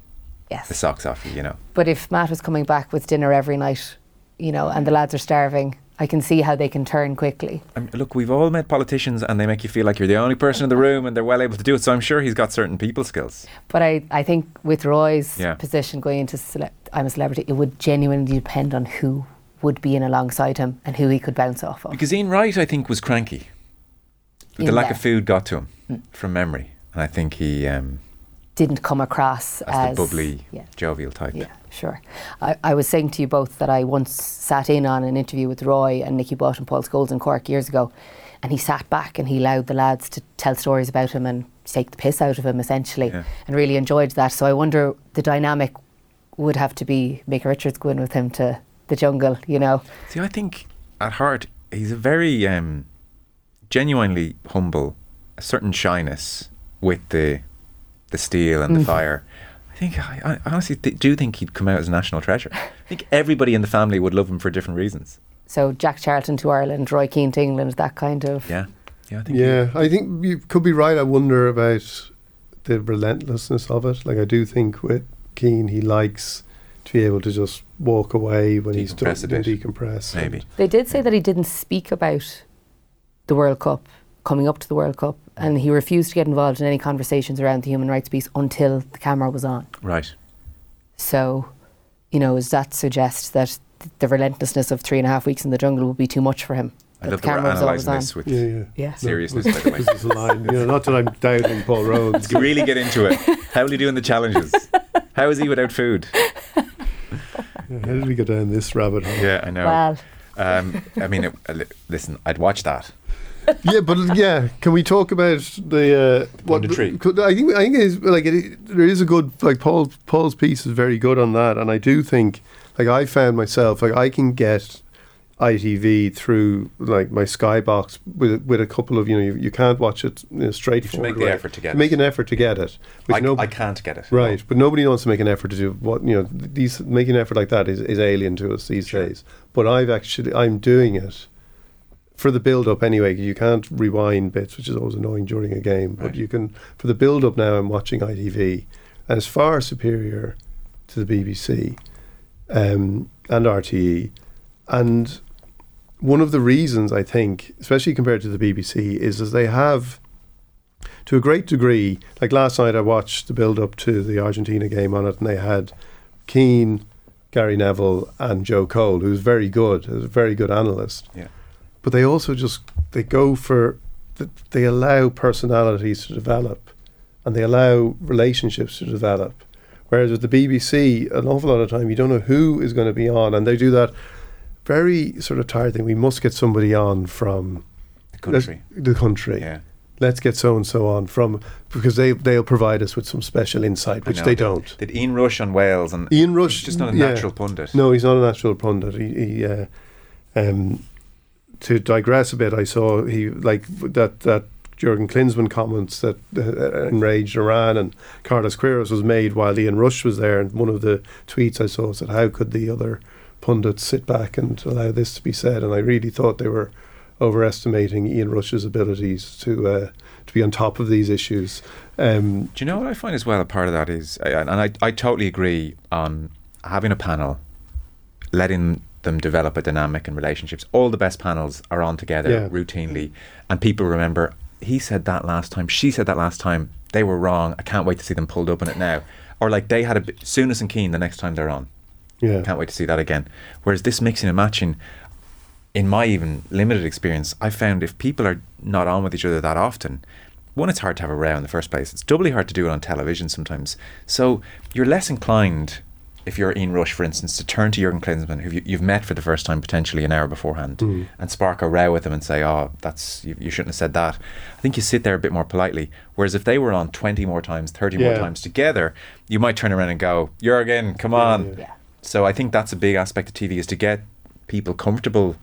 the socks off you, you know. But if Matt was coming back with dinner every night, you know, and the lads are starving, I can see how they can turn quickly. I mean, look, we've all met politicians and they make you feel like you're the only person in the room and they're well able to do it. So I'm sure he's got certain people skills. But I, I think with Roy's Yeah. position going into cele- I'm a celebrity, it would genuinely depend on who would be in alongside him and who he could bounce off of. Because Ian Wright, I think, was cranky. The lack there. of food got to him mm. from memory. And I think he, um, Didn't come across as, as the bubbly, Yeah. jovial type. Yeah, sure. I, I was saying to you both that I once sat in on an interview with Roy and Nicky Butt and Paul Scholes in Cork years ago, and he sat back and he allowed the lads to tell stories about him and take the piss out of him essentially, Yeah. and really enjoyed that. So I wonder the dynamic would have to be Micah Richards going with him to the jungle, you know. See, I think at heart, he's a very um, genuinely humble, a certain shyness with the the steel and the mm. fire. I think, I, I honestly th- do think he'd come out as a national treasure. I think everybody in the family would love him for different reasons. So Jack Charlton to Ireland, Roy Keane to England, that kind of. Yeah. Yeah, I think. yeah, I think you could be right. I wonder about the relentlessness of it. Like I do think with Keane, he likes to be able to just walk away when he's done and decompress. Maybe. And- They did say that he didn't speak about the World Cup coming up to the World Cup, and he refused to get involved in any conversations around the human rights piece until the camera was on. Right. So, you know, does that suggest that the relentlessness of three and a half weeks in the jungle would be too much for him? I That love the that we're camera was always analysing on. this with Yeah, yeah. Yeah. seriousness, No, by the way. this is a line. You know, not that I'm doubting Paul Rhodes. You really get into it. How will he do in the challenges? How is he without food? How did we go down this rabbit hole? Yeah, I know. Well, Um, I mean, it, uh, listen, I'd watch that. Yeah, but yeah, can we talk about the uh, what the tree. I think I think it's like it, there is a good like Paul Paul's piece is very good on that, and I do think like I found myself like I can get ITV through like my Skybox with with a couple of you know you, you can't watch it you know, straight. should make the effort to get make it. an effort to get it. Which I, no- I can't get it. Right, but nobody wants to make an effort to do what you know. These making an effort like that is, is alien to us these days. But I've actually I'm doing it for the build up anyway. You can't rewind bits, which is always annoying during a game. But Right. you can for the build up now. I'm watching ITV, and it's far superior to the BBC um, and RTE. And one of the reasons I think, especially compared to the BBC, is as they have to a great degree. Like last night, I watched the build up to the Argentina game on it, and they had Keane, Gary Neville, and Joe Cole, who's very good, a very good analyst. Yeah. But they also just they go for th- they allow personalities to develop, and they allow relationships to develop. Whereas with the BBC, an awful lot of time you don't know who is going to be on, and they do that very sort of tired thing. We must get somebody on from The country. the country Yeah. let's get so and so on from because they they'll provide us with some special insight, which know. they don't. Did Ian Rush on Wales and Ian Rush, he's just not a yeah. natural pundit. No, he's not a natural pundit. He, he uh, um, to digress a bit, I saw he like that that Jurgen Klinsmann comments that uh, enraged Iran and Carlos Queiroz was made while Ian Rush was there, and one of the tweets I saw said, "How could the other pundits sit back and allow this to be said?" And I really thought they were overestimating Ian Rush's abilities to uh, to be on top of these issues. Um, Do you know what I find as well? A part of that is, and I, I totally agree on having a panel, letting them develop a dynamic and relationships. All the best panels are on together Yeah. routinely, and people remember he said that last time, she said that last time. They were wrong. I can't wait to see them pulled up on it now. Or like they had a Souness and Keane the next time they're on. yeah, Can't wait to see that again. Whereas this mixing and matching, in my even limited experience, I found if people are not on with each other that often, one, it's hard to have a row in the first place. It's doubly hard to do it on television sometimes. So you're less inclined, if you're Ian Rush, for instance, to turn to Jurgen Klinsmann, who you, you've met for the first time potentially an hour beforehand, hmm. and spark a row with him and say, "Oh, that's you, you shouldn't have said that." I think you sit there a bit more politely. Whereas if they were on twenty more times, thirty more times together, you might turn around and go, "Jurgen, come on." Yeah. So I think that's a big aspect of TV is to get people comfortable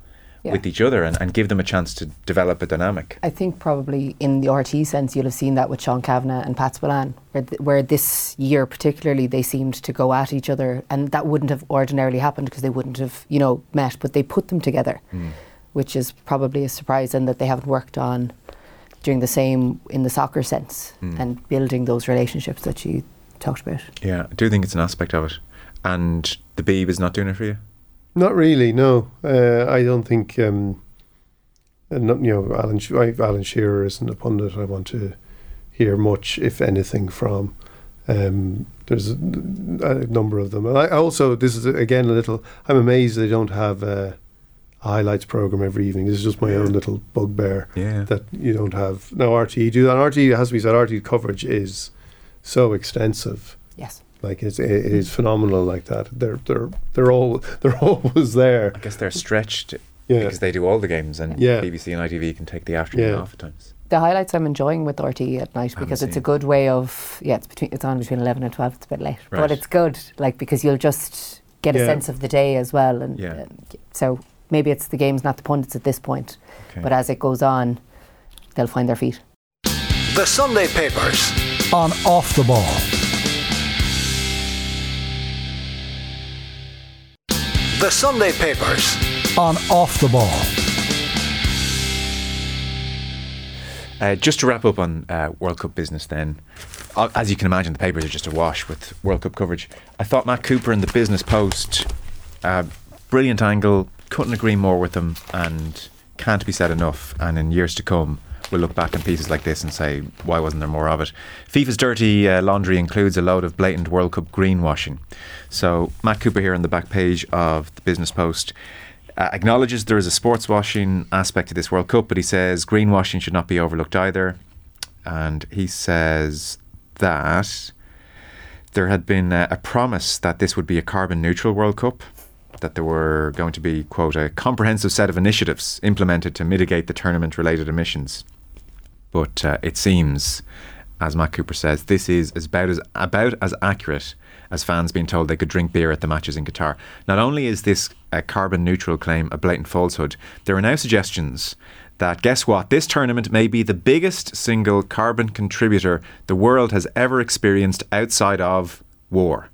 Yeah. with each other and, and give them a chance to develop a dynamic. I think probably in the RT sense, you'll have seen that with Sean Cavanagh and Pat Spillane, where, th- where this year particularly they seemed to go at each other, and that wouldn't have ordinarily happened because they wouldn't have, you know, met, but they put them together, hmm. which is probably a surprise, and that they haven't worked on doing the same in the soccer sense hmm. and building those relationships that you talked about. Yeah, I do think it's an aspect of it. And the Beeb is not doing it for you? Not really. No, uh, I don't think. Um, not, you know, Alan. Alan Shearer isn't a pundit. I want to hear much, if anything, from. Um, there's a, a number of them, and I also this is again a little. I'm amazed they don't have a highlights program every evening. This is just my own little bugbear Yeah. that you don't have. Now RTE do that. RTE has to be said. RTE coverage is so extensive. Yes. Like it's it is phenomenal. Like that, they're they're they're all they're always there. I guess they're stretched Yeah. because they do all the games and Yeah. BBC and ITV can take the afternoon Yeah. off at times. The highlights I'm enjoying with RT at night because it's a good way of yeah it's between it's on between eleven and twelve it's a bit late Right. but it's good like because you'll just get a sense of the day as well and Yeah. um, so maybe it's the games not the pundits at this point Okay. but as it goes on they'll find their feet. The Sunday Papers. On off the ball. The Sunday Papers. On off the ball. Uh, just to wrap up on uh, World Cup business, then, uh, as you can imagine, the papers are just awash with World Cup coverage. I thought Matt Cooper in the Business Post, uh, brilliant angle, couldn't agree more with him, and can't be said enough. And in years to come, we'll look back on pieces like this and say, why wasn't there more of it? FIFA's dirty uh, laundry includes a load of blatant World Cup greenwashing. So, Matt Cooper here on the back page of the Business Post uh, acknowledges there is a sports washing aspect to this World Cup, but he says greenwashing should not be overlooked either. And he says that there had been uh, a promise that this would be a carbon neutral World Cup. that there were going to be, quote, a comprehensive set of initiatives implemented to mitigate the tournament related emissions. But uh, it seems, as Matt Cooper says, this is as about as about as accurate as fans being told they could drink beer at the matches in Qatar. Not only is this a carbon neutral claim a blatant falsehood, there are now suggestions that guess what? This tournament may be the biggest single carbon contributor the world has ever experienced outside of war.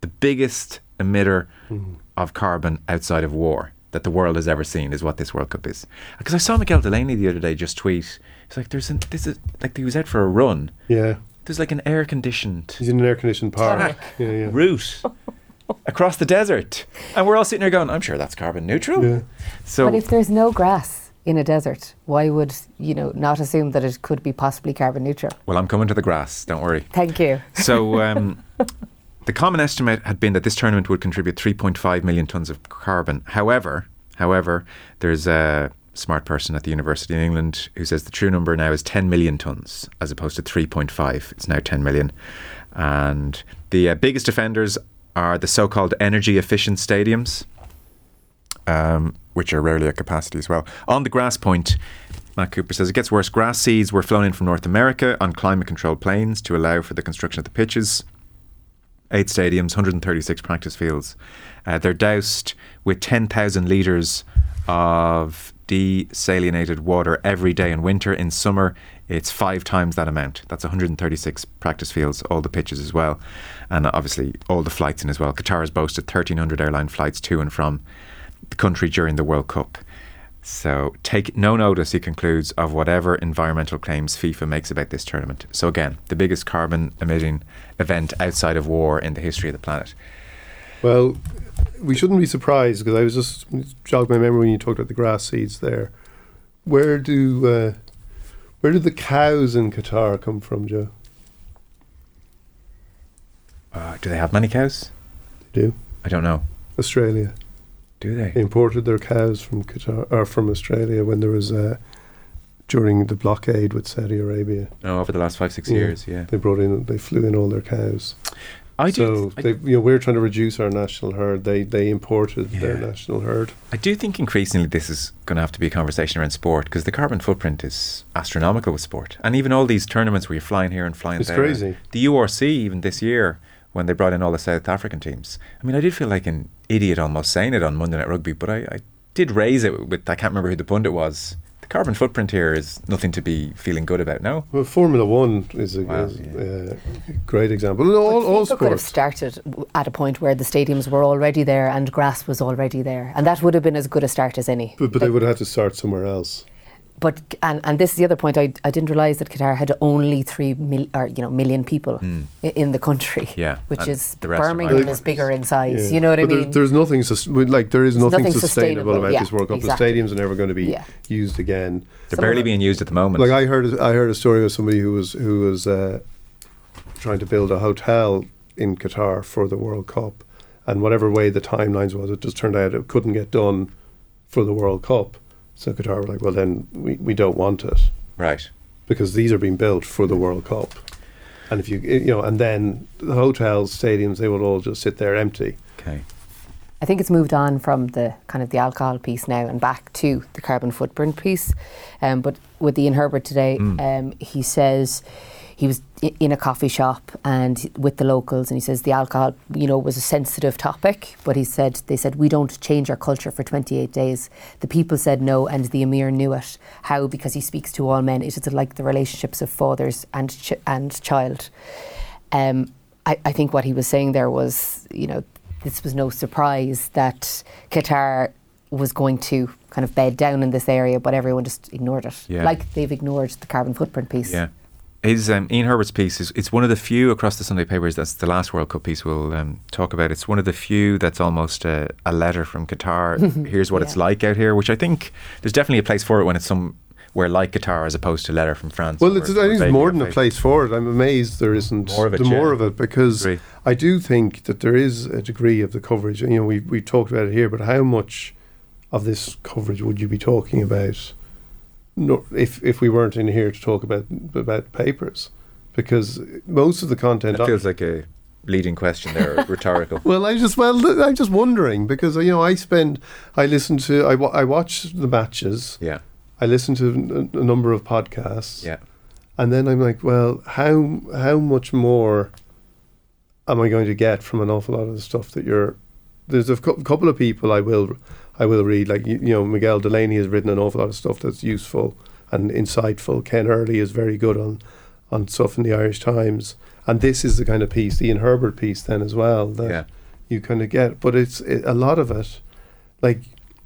the biggest emitter of carbon outside of war that the world has ever seen is what this World Cup is. Because I saw Miguel Delaney the other day just tweet. He's like, "There's an, this is like he was out for a run. Yeah, There's like an air conditioned he's in an air conditioned park. Yeah, yeah. route across the desert, and we're all sitting there going, "I'm sure that's carbon neutral." Yeah. So But if there's no grass in a desert, why would you know not assume that it could be possibly carbon neutral? well, I'm coming to the grass. Don't worry. Thank you. So um, the common estimate had been that this tournament would contribute 3.5 million tons of carbon. However, however, there's a smart person at the University in England who says the true number now is 10 million tons as opposed to 3.5. It's now 10 million. And the uh, biggest offenders are the so-called energy efficient stadiums. Um, which are rarely at capacity as well. On the grass point, Matt Cooper says it gets worse. Grass seeds were flown in from North America on climate controlled planes to allow for the construction of the pitches. Eight stadiums, 136 practice fields. Uh, they're doused with 10,000 litres of desalinated water every day in winter. In summer, it's five times that amount. That's 136 practice fields, all the pitches as well. And obviously, all the flights in as well. Qatar has boasted 1,300 airline flights to and from the country during the World Cup. So take no notice, he concludes, of whatever environmental claims FIFA makes about this tournament. So again, the biggest carbon emitting event outside of war in the history of the planet. Well, we shouldn't be surprised because I was just jogged my memory when you talked about the grass seeds there. Where do uh, where do the cows in Qatar come from, Joe? Uh, do they have many cows? They do I don't know. Australia Do they? they imported their cows from Qatar or from Australia when there was uh, during the blockade with Saudi Arabia. No, over the last five, six Yeah. years, yeah. They brought in they flew in all their cows. I so do. I, they, you know, we're trying to reduce our national herd. They they imported their national herd. I do think increasingly this is going to have to be a conversation around sport because the carbon footprint is astronomical with sport, and even all these tournaments where you're flying here and flying It's there. crazy. The URC even this year when they brought in all the South African teams. I mean, I did feel like an idiot almost saying it on Monday Night Rugby, but I, I did raise it with I can't remember who the pundit was. The carbon footprint here is nothing to be feeling good about. No. Well, Formula One is a, Wow, is yeah. a great example. And all, all FIFA could have started at a point where the stadiums were already there and grass was already there, and that would have been as good a start as any. But, but they would have had to start somewhere else. But and, and this is the other point. I, I didn't realise that Qatar had only three mil, or you know million people i- in the country. Yeah, which and is the Birmingham is bigger in size. Yeah. You know what I But there- mean? there's nothing sus- like there is nothing, nothing sustainable, sustainable, about yeah, this World Cup. exactly. The stadiums are never going to be Yeah. used again. They're Some barely of being used at the moment. Like I heard, I heard a story of somebody who was who was uh, trying to build a hotel in Qatar for the World Cup, and whatever way the timelines was, it just turned out it couldn't get done for the World Cup. So Qatar were like, well, then we, we don't want it right. because these are being built for the World Cup. And if you you know, and then the hotels, stadiums, they will all just sit there empty. Okay. I think it's moved on from the kind of the alcohol piece now and back to the carbon footprint piece. Um, but with Ian Herbert today, um, he says he was in a coffee shop and with the locals, and he says the alcohol, you know, was a sensitive topic. But he said they said we don't change our culture for 28 days. The people said no, and the emir knew it. How? Because he speaks to all men. It is like the relationships of fathers and ch- and child. Um, I, I think what he was saying there was, you know, this was no surprise that Qatar was going to kind of bed down in this area, but everyone just ignored it. Yeah. Like they've ignored the carbon footprint piece. Yeah. His um, Ian Herbert's piece is it's one of the few across the Sunday papers. That's the last World Cup piece we'll um, talk about. It's one of the few that's almost a, a letter from Qatar. Here's what it's like out here, which I think there's definitely a place for it when it's somewhere like Qatar as opposed to a letter from France. Well, it's, I think it's more than a place for it. I'm amazed there isn't More of it, the more yeah. of it because Agree. I do think that there is a degree of the coverage. You know, we we talked about it here, but how much of this coverage would you be talking about? No, if if we weren't in here to talk about about papers, because most of the content It feels like a leading question there, rhetorical. Well, I just well, I'm just wondering because you know I spend, I listen to, I, I watch the matches, Yeah, I listen to a, a number of podcasts, yeah, and then I'm like, well, how how much more am I going to get from an awful lot of the stuff that you're? There's a cou- couple of people I will I will read, like you, you know, Miguel Delaney has written an awful lot of stuff that's useful and insightful. Ken Early is very good on on stuff in the Irish Times, and this is the kind of piece, the Ian Herbert piece, then as well that yeah. you kind of get. But it's it, a lot of it, like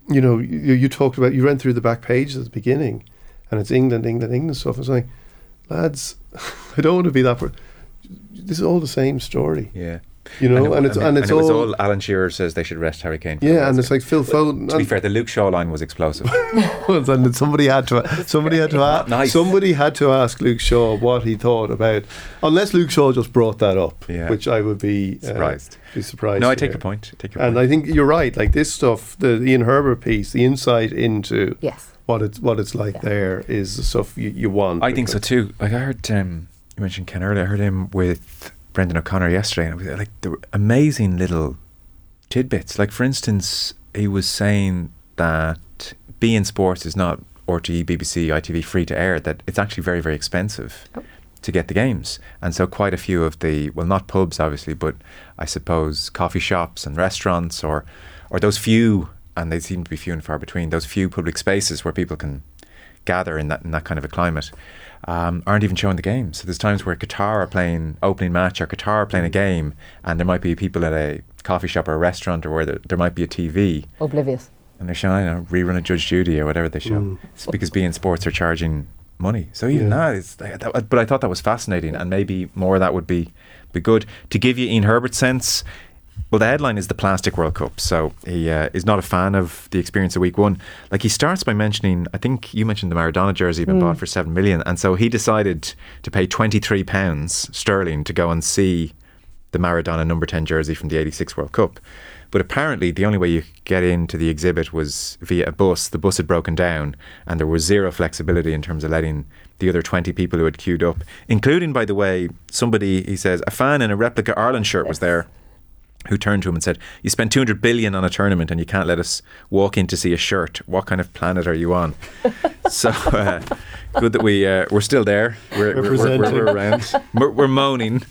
you know, you, you talked about you ran through the back pages at the beginning, and it's England, England, England stuff. It's like, lads, I don't want to be that. Per- this is all the same story, yeah. You know, it- and, it's I mean, and it's it was all, all Alan Shearer says they should rest Harry Kane. yeah, and Wales it's like Phil Foden. To be fair, the Luke Shaw line was explosive. and somebody had to somebody had to ask Nice. somebody had to ask Luke Shaw what he thought about unless Luke Shaw just brought that up, Yeah. which I would be uh, Surprised. Be surprised. no, I take hear. your point. Take your And point. I think you're right. Like this stuff, the Ian Herbert piece, the insight into Yes. what it's what it's like Yeah. there is the stuff you, you want. I think so too. Like I heard um, you mentioned Ken earlier. I heard him with Brendan O'Connor yesterday, and was like there were amazing little tidbits. Like for instance, he was saying that beIN Sports is not RTE, BBC, ITV free to air. That it's actually very very expensive Oh. to get the games, and so quite a few of the well, not pubs obviously, but I suppose coffee shops and restaurants or or those few, and they seem to be few and far between. Those few public spaces where people can gather in that in that kind of a climate um, aren't even showing the game. So there's times where Qatar are playing opening match or Qatar are playing a game, and there might be people at a coffee shop or a restaurant or where there, there might be a TV, Oblivious. and they're showing a rerun of Judge Judy or whatever they show. Mm. It's because beIN Sports are charging money. So even Yeah. that is, that, that- but I thought that was fascinating, and maybe more of that would be be good to give you Ian Herbert's sense. Well, the headline is the Plastic World Cup, so he uh, is not a fan of the experience of Week One. Like he starts by mentioning, I think you mentioned the Maradona jersey been bought for seven million, and so he decided to pay twenty three pounds sterling to go and see the Maradona number 10 jersey from the 86 World Cup. But apparently, the only way you could get into the exhibit was via a bus. The bus had broken down, and there was zero flexibility in terms of letting the other 20 people who had queued up, including, by the way, somebody, he says, a fan in a replica Ireland shirt was there who turned to him and said, "You spent 200 billion on a tournament and you can't let us walk in to see a shirt. What kind of planet are you on?" so uh, good that we uh, we're still there. We're we're, we're, we're, around. We're, we're moaning.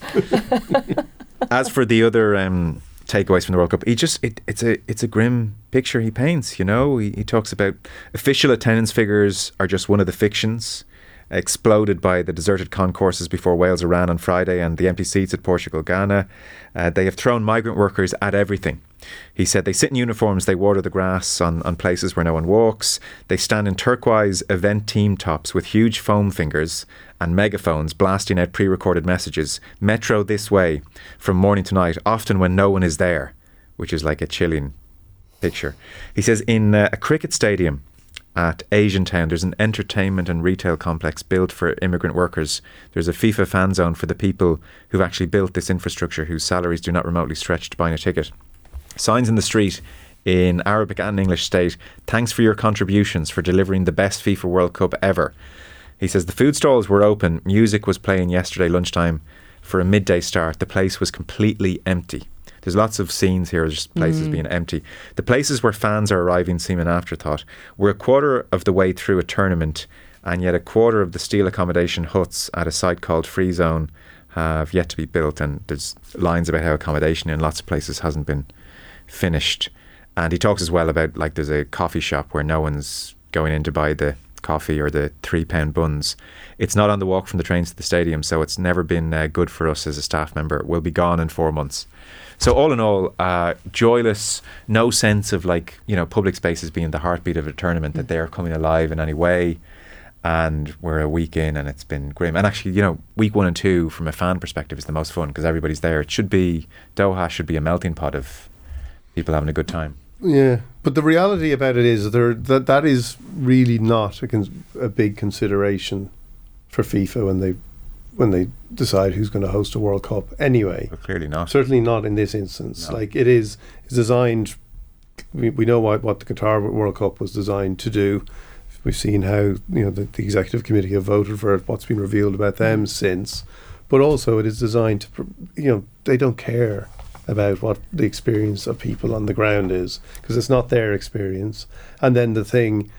As for the other um, takeaways from the World Cup, he just it, it's a it's a grim picture he paints. You know, he, he talks about official attendance figures are just one of the fictions exploded by the deserted concourses before Wales Iran on Friday and the empty seats at Portugal Ghana. Uh, they have thrown migrant workers at everything. He said they sit in uniforms, they water the grass on, on places where no one walks, they stand in turquoise event team tops with huge foam fingers and megaphones blasting out pre recorded messages. Metro this way from morning to night, often when no one is there, which is like a chilling picture. He says in uh, a cricket stadium at Asian Town, there's an entertainment and retail complex built for immigrant workers. There's a FIFA fan zone for the people who've actually built this infrastructure, whose salaries do not remotely stretch to buying a ticket. Signs in the street in Arabic and English state, thanks for your contributions for delivering the best FIFA World Cup ever. He says the food stalls were open, music was playing yesterday lunchtime for a midday start. The place was completely empty. There's lots of scenes here, just places being empty. The places where fans are arriving seem an afterthought. We're a quarter of the way through a tournament, and yet a quarter of the steel accommodation huts at a site called Free Zone have yet to be built. And there's lines about how accommodation in lots of places hasn't been finished. And he talks as well about like there's a coffee shop where no one's going in to buy the coffee or the three pound buns. It's not on the walk from the trains to the stadium, so it's never been uh, good for us as a staff member. We'll be gone in four months. So all in all, uh, joyless, no sense of like you know public spaces being the heartbeat of a tournament that they are coming alive in any way. And we're a week in, and it's been grim. And actually, you know, week one and two, from a fan perspective, is the most fun because everybody's there. It should be Doha should be a melting pot of people having a good time. Yeah, but the reality about it is there that that is really not a, cons- a big consideration for FIFA when they when they decide who's going to host a World Cup. Anyway, But clearly not. certainly not in this instance. No. Like it is, it's designed. We, we know what what the Qatar World Cup was designed to do. We've seen how you know the, the executive committee have voted for it, what's been revealed about them since. but also it is designed to, you know, they don't care about what the experience of people on the ground is because it's not their experience. And then the thing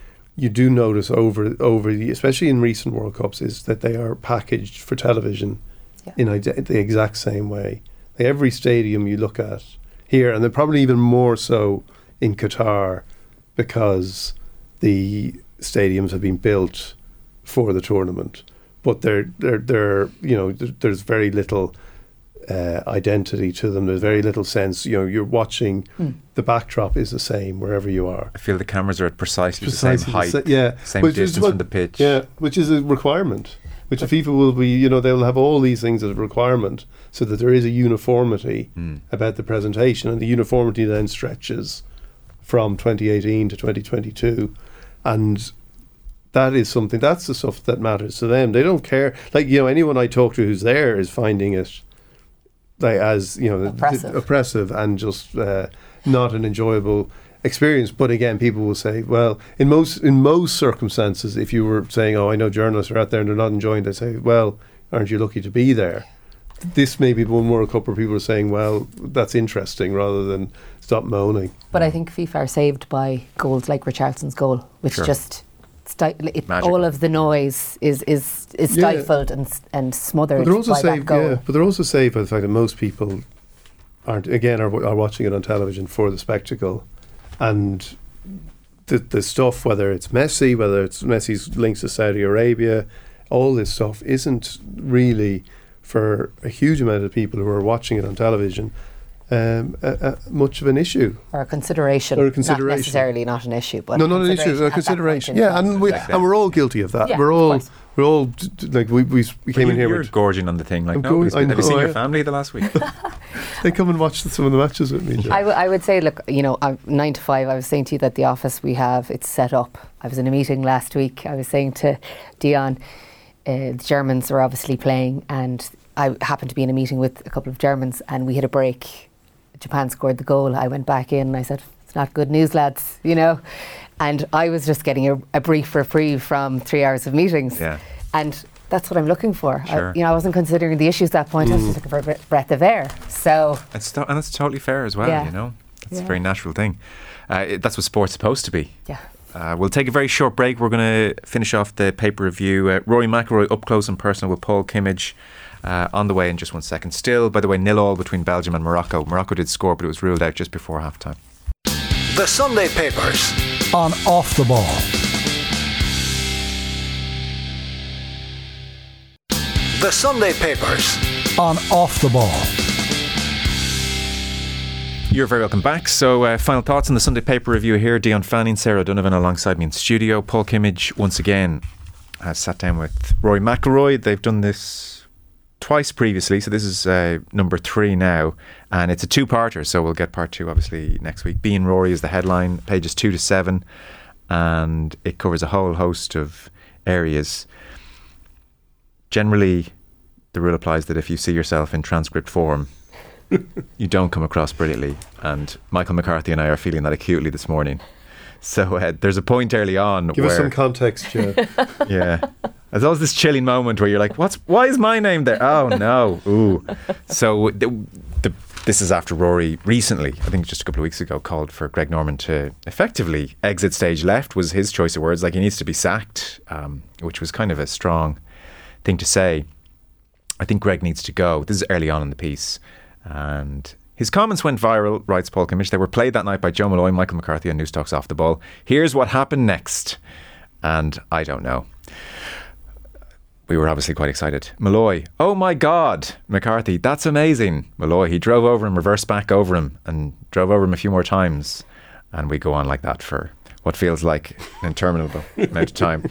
you do notice over over the, especially in recent World Cups, is that they are packaged for television Yeah. in ide- the exact same way. Like every stadium you look at here, and they're probably even more so in Qatar because the stadiums have been built for the tournament, but they're they're they're you know th- there's very little uh, identity to them. There's very little sense. You know, you're watching. Hmm. The backdrop is the same wherever you are. I feel the cameras are at precisely, Precisely the same height, sa- yeah, same Which is distance what- from the pitch. Yeah, which is a requirement. Which the FIFA will be, you know, they'll have all these things as a requirement, so that there is a uniformity Mm. about the presentation, and the uniformity then stretches from 2018 to 2022, and that is something. That's the stuff that matters to them. They don't care. Like you know, anyone I talk to who's there is finding it like as you know th- Oppressive. oppressive and just uh, not an enjoyable experience. But again, people will say, well, in most in most circumstances, if you were saying, "Oh, I know journalists are out there and they're not enjoying," it, they say, "Well, aren't you lucky to be there?" This may be one World couple of people are saying, "Well, that's interesting," rather than stop moaning. But I think FIFA are saved by goals like Richarlison's goal, which Sure. just sti- it, all of the noise is is is Yeah. stifled and and smothered But they're also by that saved, goal. yeah. But they're also saved by the fact that most people aren't again are, are watching it on television for the spectacle, and the the stuff whether it's Messi, whether it's Messi's links to Saudi Arabia, all this stuff isn't really for a huge amount of people who are watching it on television. Um, a, a, much of an issue. Or a consideration, Or a not consideration. necessarily not an issue, but no, not an issue. A at that point consideration. Yeah, and we Exactly. and we're all guilty of that. Yeah, we're all course. we're all d- d- like we we, we came But in here you're with gorging on the thing. Like, I'm no, going- have I you seen I- your family the last week? They come and watch some of the matches with me. Joe. I, w- I would say, look, you know, I'm nine to five. I was saying to you that the office we have it's set up. I was in a meeting last week. I was saying to Dion, uh, the Germans are obviously playing, and I happened to be in a meeting with a couple of Germans, and we had a break. Japan scored the goal. I went back in and I said, "It's not good news, lads," you know. And I was just getting a, a brief reprieve from three hours of meetings, Yeah. and that's what I'm looking for. Sure. I, you know, I wasn't considering the issues at that point. I was just looking for a breath of air. So It's to- and that's totally fair as well. Yeah. You know, that's a very natural thing. Uh, it, that's what sport's supposed to be. yeah. Uh, we'll take a very short break. We're going to finish off the paper review. Uh, Rory McIlroy up close and personal with Paul Kimmage. Uh, on the way in just one second. Still, by the way, nil all between Belgium and Morocco. Morocco did score, but it was ruled out just before halftime. The Sunday Papers. On off the ball. The Sunday Papers. On off the ball. You're very welcome back. So, uh, final thoughts on the Sunday paper review here. Dion Fanning, Sarah Donovan alongside me in studio. Paul Kimmage once again has sat down with Rory McIlroy. They've done this twice previously, so this is uh, number three now, and it's a two-parter. So we'll get part two obviously next week. Being Rory is the headline, pages two to seven, and it covers a whole host of areas. Generally, the rule applies that if you see yourself in transcript form, you don't come across brilliantly. And Michael McCarthy and I are feeling that acutely this morning. So uh, there's a point early on Give where, us some context, Joe. yeah, there's always this chilling moment where you're like, "What's? Why is my name there? Oh no! Ooh." So the, the, this is after Rory recently, I think just a couple of weeks ago, called for Greg Norman to effectively exit stage left. Was his choice of words like he needs to be sacked, um, which was kind of a strong thing to say. I think Greg needs to go. This is early on in the piece. And his comments went viral, writes Paul Kimmage. They were played that night by Joe Molloy, Michael McCarthy, and Newstalk's Off the Ball. Here's what happened next. And I don't know. We were obviously quite excited. Molloy, oh my God. McCarthy, that's amazing. Molloy, he drove over him, reversed back over him, and drove over him a few more times. And we go on like that for what feels like an interminable amount of time.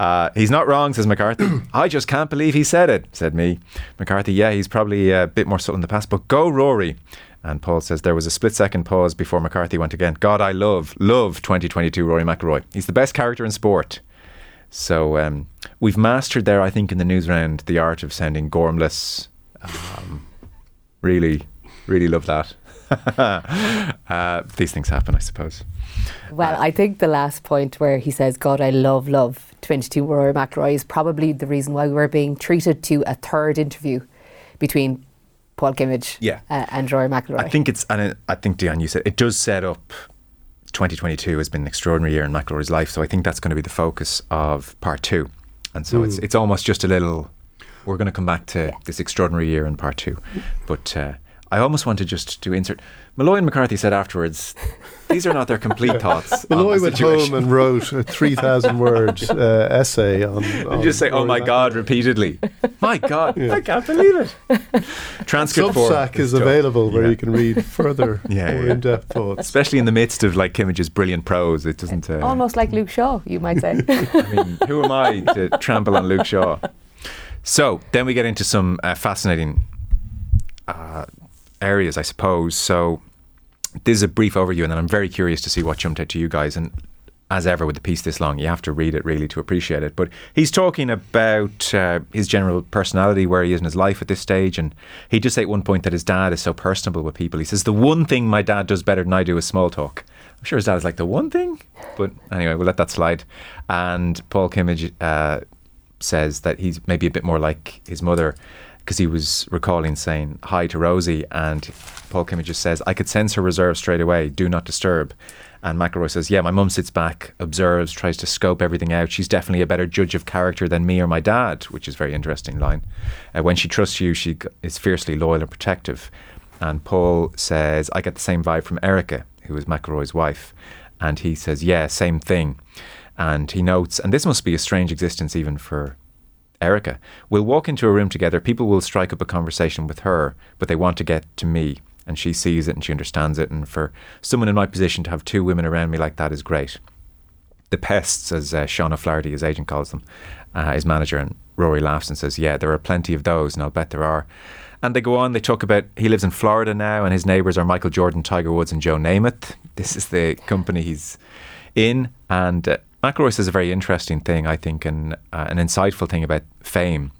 Uh, he's not wrong, says McCarthy. I just can't believe he said it, said me. McCarthy, yeah, he's probably a bit more subtle in the past, but go Rory. And Paul says there was a split second pause before McCarthy went again. God, I love, love 2022 Rory McIlroy. He's the best character in sport. So um, we've mastered there, I think, in the news round, the art of sounding gormless. Um, really, really love that. uh, these things happen, I suppose. Well, I think the last point where he says, God, I love, love 22 Rory McIlroy is probably the reason why we're being treated to a third interview between Paul Kimmage Yeah. uh, and Rory McIlroy. I think it's, and it, I think Dion, you said it does set up. 2022 has been an extraordinary year in McIlroy's life, so I think that's going to be the focus of part two. And so it's it's almost just a little. We're going to come back to this extraordinary year in part two, but uh, I almost want to just to insert. Molloy and McCarthy said afterwards, these are not their complete thoughts. Molloy went home and wrote a 3,000 word uh, essay on, on. And just say, "Oh my Rory God!" repeatedly. My God, I can't believe it. Transcript for Substack is tough. available where Yeah. you can read further, Yeah, more yeah. in-depth thoughts. especially in the midst of like Kimmage's brilliant prose. It doesn't. Uh, Almost like Luke Shaw, you might say. I mean, who am I to trample on Luke Shaw? So then we get into some uh, fascinating uh, areas, I suppose. So this is a brief overview, and then I'm very curious to see what jumped out to you guys. And as ever with the piece this long, you have to read it really to appreciate it. But he's talking about uh, his general personality, where he is in his life at this stage, and he just say at one point that his dad is so personable with people. He says the one thing my dad does better than I do is small talk. I'm sure his dad is like the one thing, but anyway, we'll let that slide. And Paul Kimmage uh, says that he's maybe a bit more like his mother because he was recalling saying hi to Rosie, and Paul Kimmage just says, I could sense her reserve straight away, do not disturb. And McIlroy says, Yeah, my mum sits back, observes, tries to scope everything out. She's definitely a better judge of character than me or my dad, which is very interesting line. Uh, when she trusts you, she is fiercely loyal and protective. And Paul says, I get the same vibe from Erica, who is McIlroy's wife. And he says, Yeah, same thing. And he notes, and this must be a strange existence even for Erica. We'll walk into a room together. People will strike up a conversation with her, but they want to get to me. And she sees it and she understands it. And for someone in my position to have two women around me like that is great. The pests, as uh, Sean O'Flaherty, his agent, calls them, uh, his manager. And Rory laughs and says, Yeah, there are plenty of those, and I'll bet there are. And they go on, they talk about he lives in Florida now, and his neighbours are Michael Jordan, Tiger Woods, and Joe Namath. This is the company he's in. And uh, McIlroy says a very interesting thing, I think, and uh, an insightful thing about fame.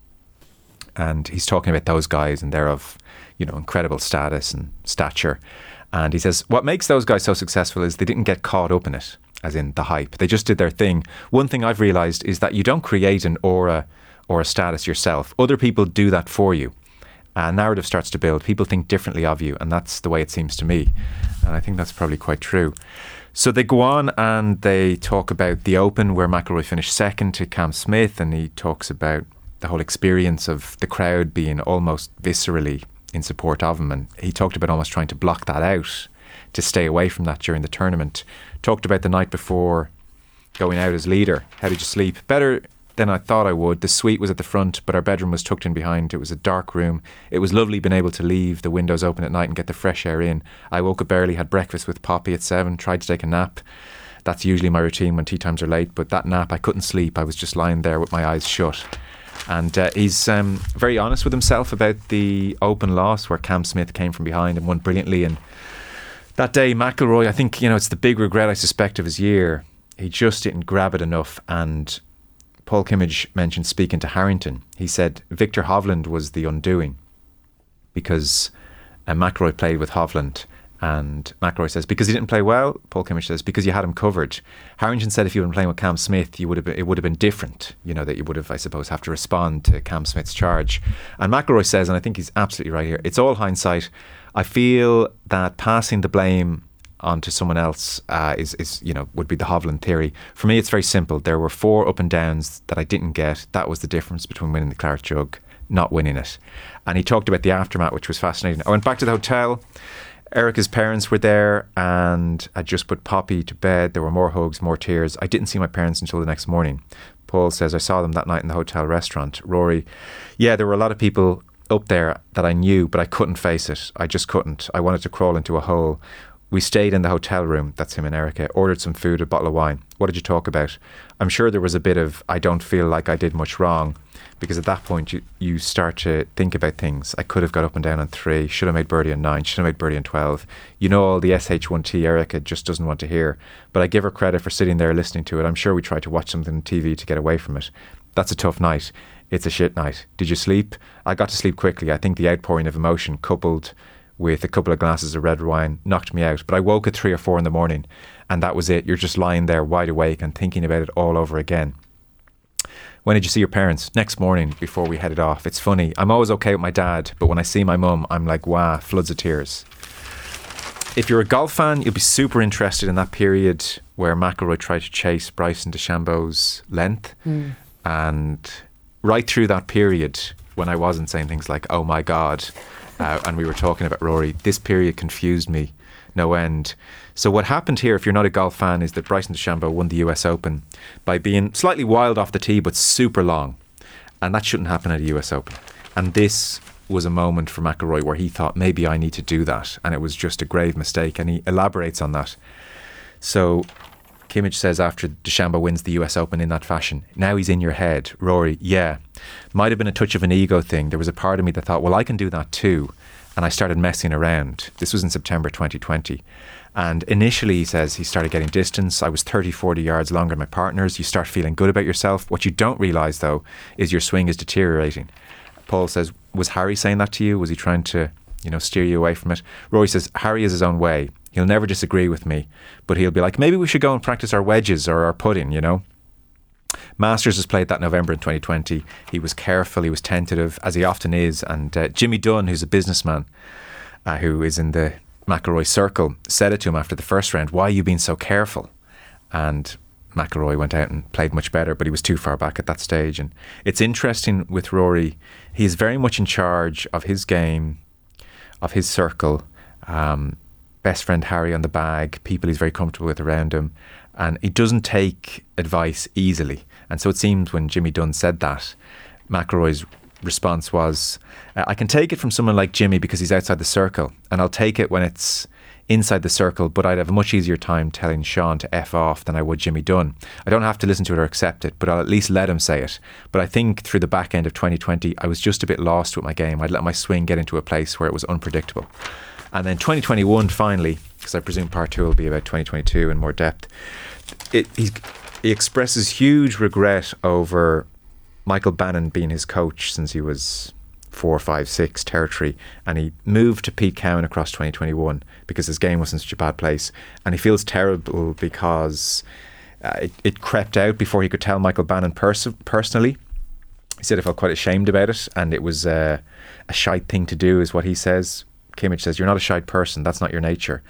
And he's talking about those guys and they're of, you know, incredible status and stature. And he says, what makes those guys so successful is they didn't get caught up in it, as in the hype. They just did their thing. One thing I've realized is that you don't create an aura or a status yourself, other people do that for you. A narrative starts to build. People think differently of you, and that's the way it seems to me. And I think that's probably quite true. So they go on and they talk about the Open, where McIlroy finished second to Cam Smith, and he talks about the whole experience of the crowd being almost viscerally in support of him. And he talked about almost trying to block that out, to stay away from that during the tournament. Talked about the night before going out as leader. How did you sleep? Better than I thought I would. The suite was at the front, but our bedroom was tucked in behind. It was a dark room. It was lovely being able to leave the windows open at night and get the fresh air in. I woke up early, had breakfast with Poppy at seven, tried to take a nap. That's usually my routine when tea times are late, but that nap, I couldn't sleep. I was just lying there with my eyes shut. And uh, he's um, very honest with himself about the open loss where Cam Smith came from behind and won brilliantly. And that day, McIlroy, I think, you know, it's the big regret I suspect of his year. He just didn't grab it enough. And Paul Kimmage mentioned speaking to Harrington. He said Viktor Hovland was the undoing because uh, McIlroy played with Hovland. And McIlroy says, because he didn't play well, Paul Kimmage says, because you had him covered. Harrington said if you had been playing with Cam Smith, you would have been, it would have been different. You know, that you would have, I suppose, have to respond to Cam Smith's charge. And McIlroy says, and I think he's absolutely right here, it's all hindsight. I feel that passing the blame onto someone else uh, is, is, you know, would be the Hovland theory. For me, it's very simple. There were four up and downs that I didn't get. That was the difference between winning the Claret Jug, not winning it. And he talked about the aftermath, which was fascinating. I went back to the hotel. Erica's parents were there and I just put Poppy to bed. There were more hugs, more tears. I didn't see my parents until the next morning. Paul says, I saw them that night in the hotel restaurant. Rory, yeah, there were a lot of people up there that I knew, but I couldn't face it. I just couldn't. I wanted to crawl into a hole. We stayed in the hotel room, that's him and Erica, ordered some food, a bottle of wine. What did you talk about? I'm sure there was a bit of, I don't feel like I did much wrong. Because at that point, you, you start to think about things. I could have got up and down on three, should have made birdie on nine, should have made birdie on 12. You know, all the SH1T Erica just doesn't want to hear. But I give her credit for sitting there listening to it. I'm sure we tried to watch something on TV to get away from it. That's a tough night. It's a shit night. Did you sleep? I got to sleep quickly. I think the outpouring of emotion coupled with a couple of glasses of red wine knocked me out. But I woke at three or four in the morning and that was it. You're just lying there wide awake and thinking about it all over again. When did you see your parents? Next morning before we headed off. It's funny. I'm always okay with my dad, but when I see my mum, I'm like, wow, floods of tears. If you're a golf fan, you'll be super interested in that period where McIlroy tried to chase Bryson DeChambeau's length. Hmm. And right through that period, when I wasn't saying things like, oh my God, uh, and we were talking about Rory, this period confused me no end. So what happened here, if you're not a golf fan, is that Bryson DeChambeau won the US Open by being slightly wild off the tee, but super long. And that shouldn't happen at a US Open. And this was a moment for McIlroy where he thought, maybe I need to do that. And it was just a grave mistake. And he elaborates on that. So Kimmage says after DeChambeau wins the US Open in that fashion, now he's in your head. Rory, yeah. Might have been a touch of an ego thing. There was a part of me that thought, well, I can do that too. And I started messing around. This was in September 2020. And initially, he says, he started getting distance. I was 30, 40 yards longer than my partners. You start feeling good about yourself. What you don't realise, though, is your swing is deteriorating. Paul says, was Harry saying that to you? Was he trying to, you know, steer you away from it? Rory says, Harry is his own way. He'll never disagree with me, but he'll be like, maybe we should go and practice our wedges or our putting, you know? Masters has played that November in 2020. He was careful, he was tentative, as he often is. And uh, Jimmy Dunn, who's a businessman uh, who is in the McIlroy circle, said it to him after the first round, Why are you being so careful? And McIlroy went out and played much better, but he was too far back at that stage. And it's interesting with Rory, he's very much in charge of his game, of his circle. Um, best friend Harry on the bag, people he's very comfortable with around him. And he doesn't take advice easily. And so it seems when Jimmy Dunn said that, McIlroy's response was, uh, I can take it from someone like Jimmy because he's outside the circle, and I'll take it when it's inside the circle, but I'd have a much easier time telling Sean to F off than I would Jimmy Dunn. I don't have to listen to it or accept it, but I'll at least let him say it. But I think through the back end of 2020, I was just a bit lost with my game. I'd let my swing get into a place where it was unpredictable. And then 2021, finally, because I presume part two will be about 2022 in more depth, it, he's, he expresses huge regret over Michael Bannon being his coach since he was four, five, six territory, and he moved to Pete Cowan across 2021 because his game was in such a bad place, and he feels terrible because uh, it, it crept out before he could tell Michael Bannon pers- personally. He said he felt quite ashamed about it, and it was uh, a shite thing to do, is what he says. Kimmage says, "You're not a shy person. That's not your nature,"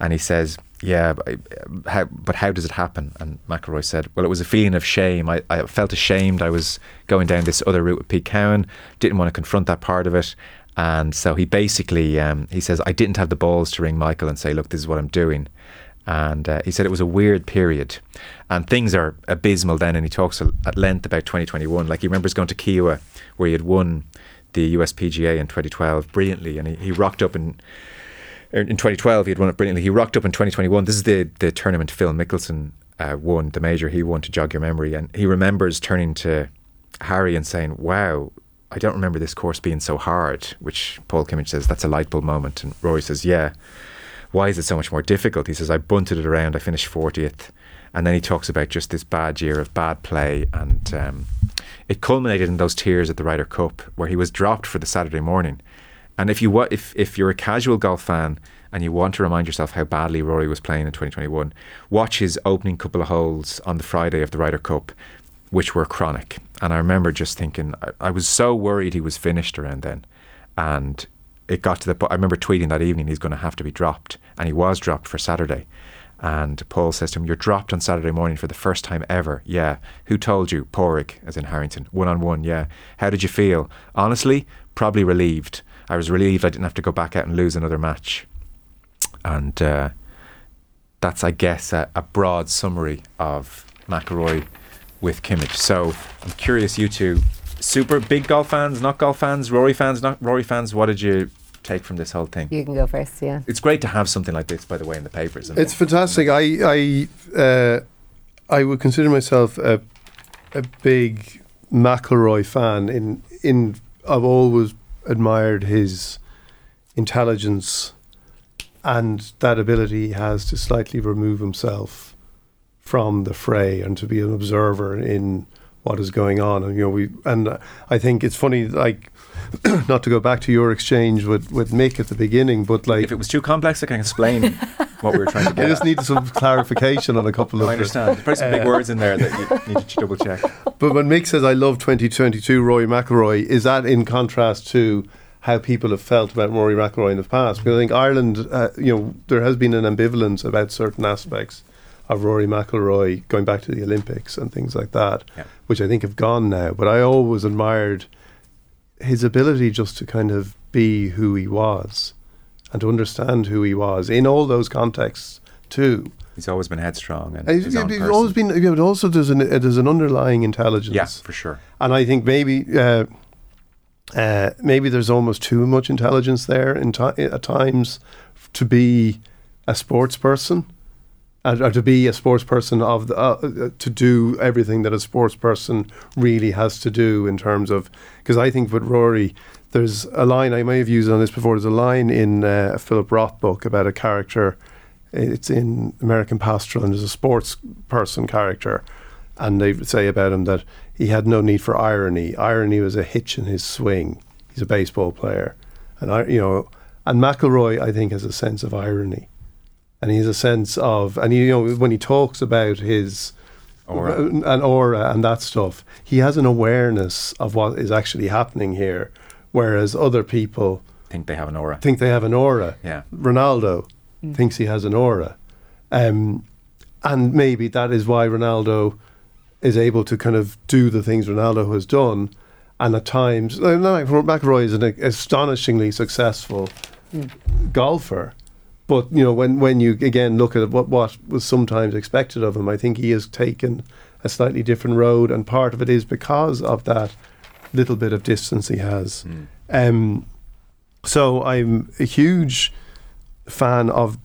and he says, "Yeah, but how, but how does it happen?" And McIlroy said, "Well, it was a feeling of shame. I, I felt ashamed. I was going down this other route with Pete Cowan. Didn't want to confront that part of it." And so he basically um, he says I didn't have the balls to ring Michael and say, "Look, this is what I'm doing." And uh, he said it was a weird period, and things are abysmal then. And he talks at length about 2021. Like he remembers going to Kiawah, where he had won the USPGA in 2012 brilliantly, and he, he rocked up in in 2012 he had won it brilliantly. He rocked up in 2021. This is the the tournament Phil Mickelson uh, won, the major he won to jog your memory, and he remembers turning to Harry and saying, "Wow." I don't remember this course being so hard, which Paul Kimmage says that's a light bulb moment. And Rory says, Yeah, why is it so much more difficult? He says, I bunted it around, I finished 40th. And then he talks about just this bad year of bad play. And um, it culminated in those tears at the Ryder Cup, where he was dropped for the Saturday morning. And if you, if, if you're a casual golf fan and you want to remind yourself how badly Rory was playing in 2021, watch his opening couple of holes on the Friday of the Ryder Cup, which were chronic. And I remember just thinking, I, I was so worried he was finished around then, and it got to the point. I remember tweeting that evening he's going to have to be dropped, and he was dropped for Saturday. And Paul says to him, You're dropped on Saturday morning for the first time ever. Yeah. Who told you? Padraig, as in Harrington. One on one, yeah. How did you feel? Honestly, probably relieved. I was relieved I didn't have to go back out and lose another match. And uh, that's, I guess, a, a, broad summary of McIlroy with Kimmage. So I'm curious, you two, super big golf fans, not golf fans, Rory fans, not Rory fans, what did you take from this whole thing? You can go first, yeah. It's great to have something like this, by the way, in the papers. It's it? fantastic. I I uh, I would consider myself a a big McIlroy fan. In in I've always admired his intelligence and that ability he has to slightly remove himself from the fray and to be an observer in what is going on. And you know, we and I think it's funny, like not to go back to your exchange with with Mick at the beginning, but like If it was too complex, I can explain what we were trying to get. I just at. need some clarification on a couple of. I understand. There's probably some big Uh, words in there that you need to double check. But when Mick says I love 2022 Rory McIlroy, is that in contrast to how people have felt about Rory McIlroy in the past? Because I think Ireland, uh, you know, there has been an ambivalence about certain aspects of Rory McIlroy going back to the Olympics and things like that, Yeah. which I think have gone now. But I always admired his ability just to kind of be who he was and to understand who he was in all those contexts too. He's always been headstrong and He's, he's always been, know, but also there's an there's an underlying intelligence. Yeah, for sure. And I think maybe uh, uh, maybe there's almost too much intelligence there in ti- at times to be a sports person. Or to be a sports person of the, uh, to do everything that a sports person really has to do in terms of because I think with Rory there's a line I may have used on this before there's a line in uh, a Philip Roth book about a character it's in American Pastoral and there's a sports person character and they say about him that he had no need for irony. Irony was a hitch in his swing. He's a baseball player, and I, you know, and McIlroy, I think, has a sense of irony, and he has a sense of, and you know, when he talks about his Aura. and aura and that stuff, he has an awareness of what is actually happening here, whereas other people think they have an aura. think they have an aura. Yeah. Ronaldo thinks he has an aura. Um, and maybe that is why Ronaldo is able to kind of do the things Ronaldo has done. And at times, like like McIlroy is an astonishingly successful golfer. But you know, when, when you again look at what what was sometimes expected of him, I think he has taken a slightly different road, and part of it is because of that little bit of distance he has. Um, so I'm a huge fan of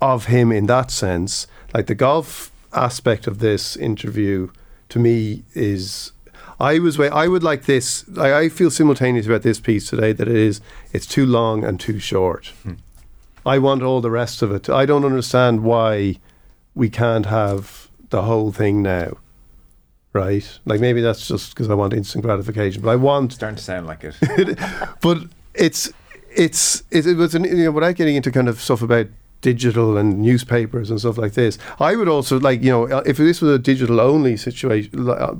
of him in that sense. Like the golf aspect of this interview to me is I was wa- I would like this I, I feel simultaneous about this piece today that it is it's too long and too short. I want all the rest of it. I don't understand why we can't have the whole thing now. Right? Like maybe that's just because I want instant gratification, but I want It's starting to sound like it. but it's it's it, it was an, you know without getting into kind of stuff about digital and newspapers and stuff like this. I would also like you know if this was a digital only situation uh,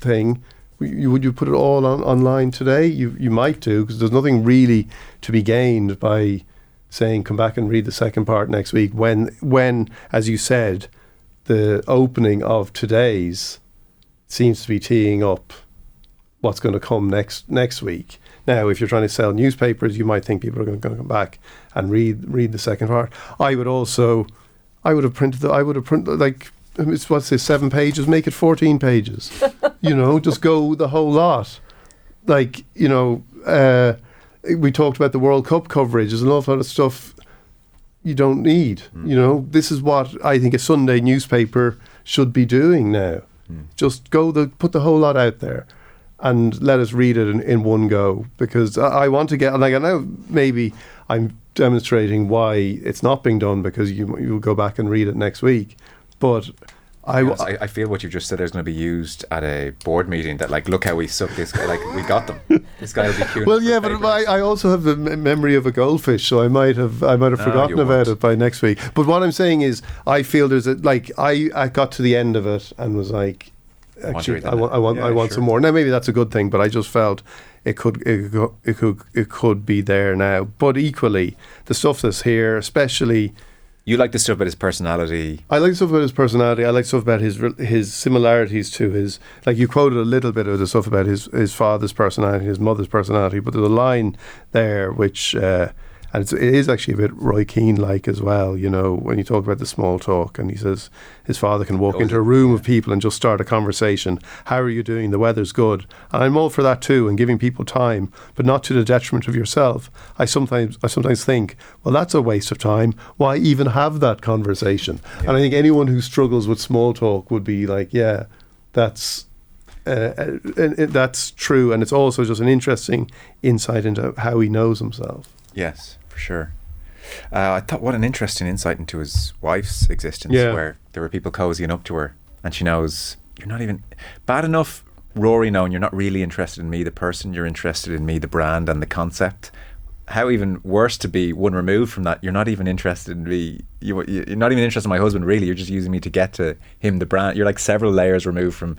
thing. You, would you put it all on online today? You you might do because there's nothing really to be gained by saying come back and read the second part next week. When when as you said, the opening of today's seems to be teeing up what's going to come next next week. Now, if you're trying to sell newspapers, you might think people are going to come back and read read the second part. I would also, I would have printed. The, I would have printed like it's what's this seven pages. Make it fourteen pages. you know, just go the whole lot. Like you know, uh, we talked about the World Cup coverage. There's an awful lot of stuff you don't need. Hmm. You know, this is what I think a Sunday newspaper should be doing now. Hmm. Just go the put the whole lot out there and let us read it in, in one go because I, I want to get like I know maybe I'm demonstrating why it's not being done because you you'll go back and read it next week, but I, Yes, I, I feel what you've just said is going to be used at a board meeting. That like, look how we suck this guy. Like, we got them. This guy will be queuing. well yeah, but. I, I also have the memory of a goldfish, so I might have I might have No, forgotten about it by next week. But what I'm saying is, I feel there's a like I I got to the end of it and was like, actually I want. I want Yeah, I want sure. some more. Now maybe that's a good thing, but I just felt it could it could it could it could be there now. But equally, the stuff that's here, especially. You like the stuff about his personality. I like the stuff about his personality. I like stuff about his his similarities to his. Like you quoted a little bit of the stuff about his his father's personality, his mother's personality, but there's a line there which, uh, and it's, it is actually a bit Roy Keane like as well. You know, when you talk about the small talk, and he says his father can walk Oh, into a room of people and just start a conversation. How are you doing? The weather's good, and I'm all for that too, and giving people time, but not to the detriment of yourself. I sometimes I sometimes think, well, that's a waste of time. Why even have that conversation? And I think anyone who struggles with small talk would be like, yeah, that's. Uh, uh, and that's true, and it's also just an interesting insight into how he knows himself. Yes, for sure. Uh, I thought what an interesting insight into his wife's existence, Yeah. where there were people cozying up to her, and she knows you're not even bad enough. Rory knowing you're not really interested in me, the person. You're interested in me, the brand and the concept. How even worse to be one removed from that. You're not even interested in me. You, you- you're not even interested in my husband. Really, you're just using me to get to him, the brand. You're like several layers removed from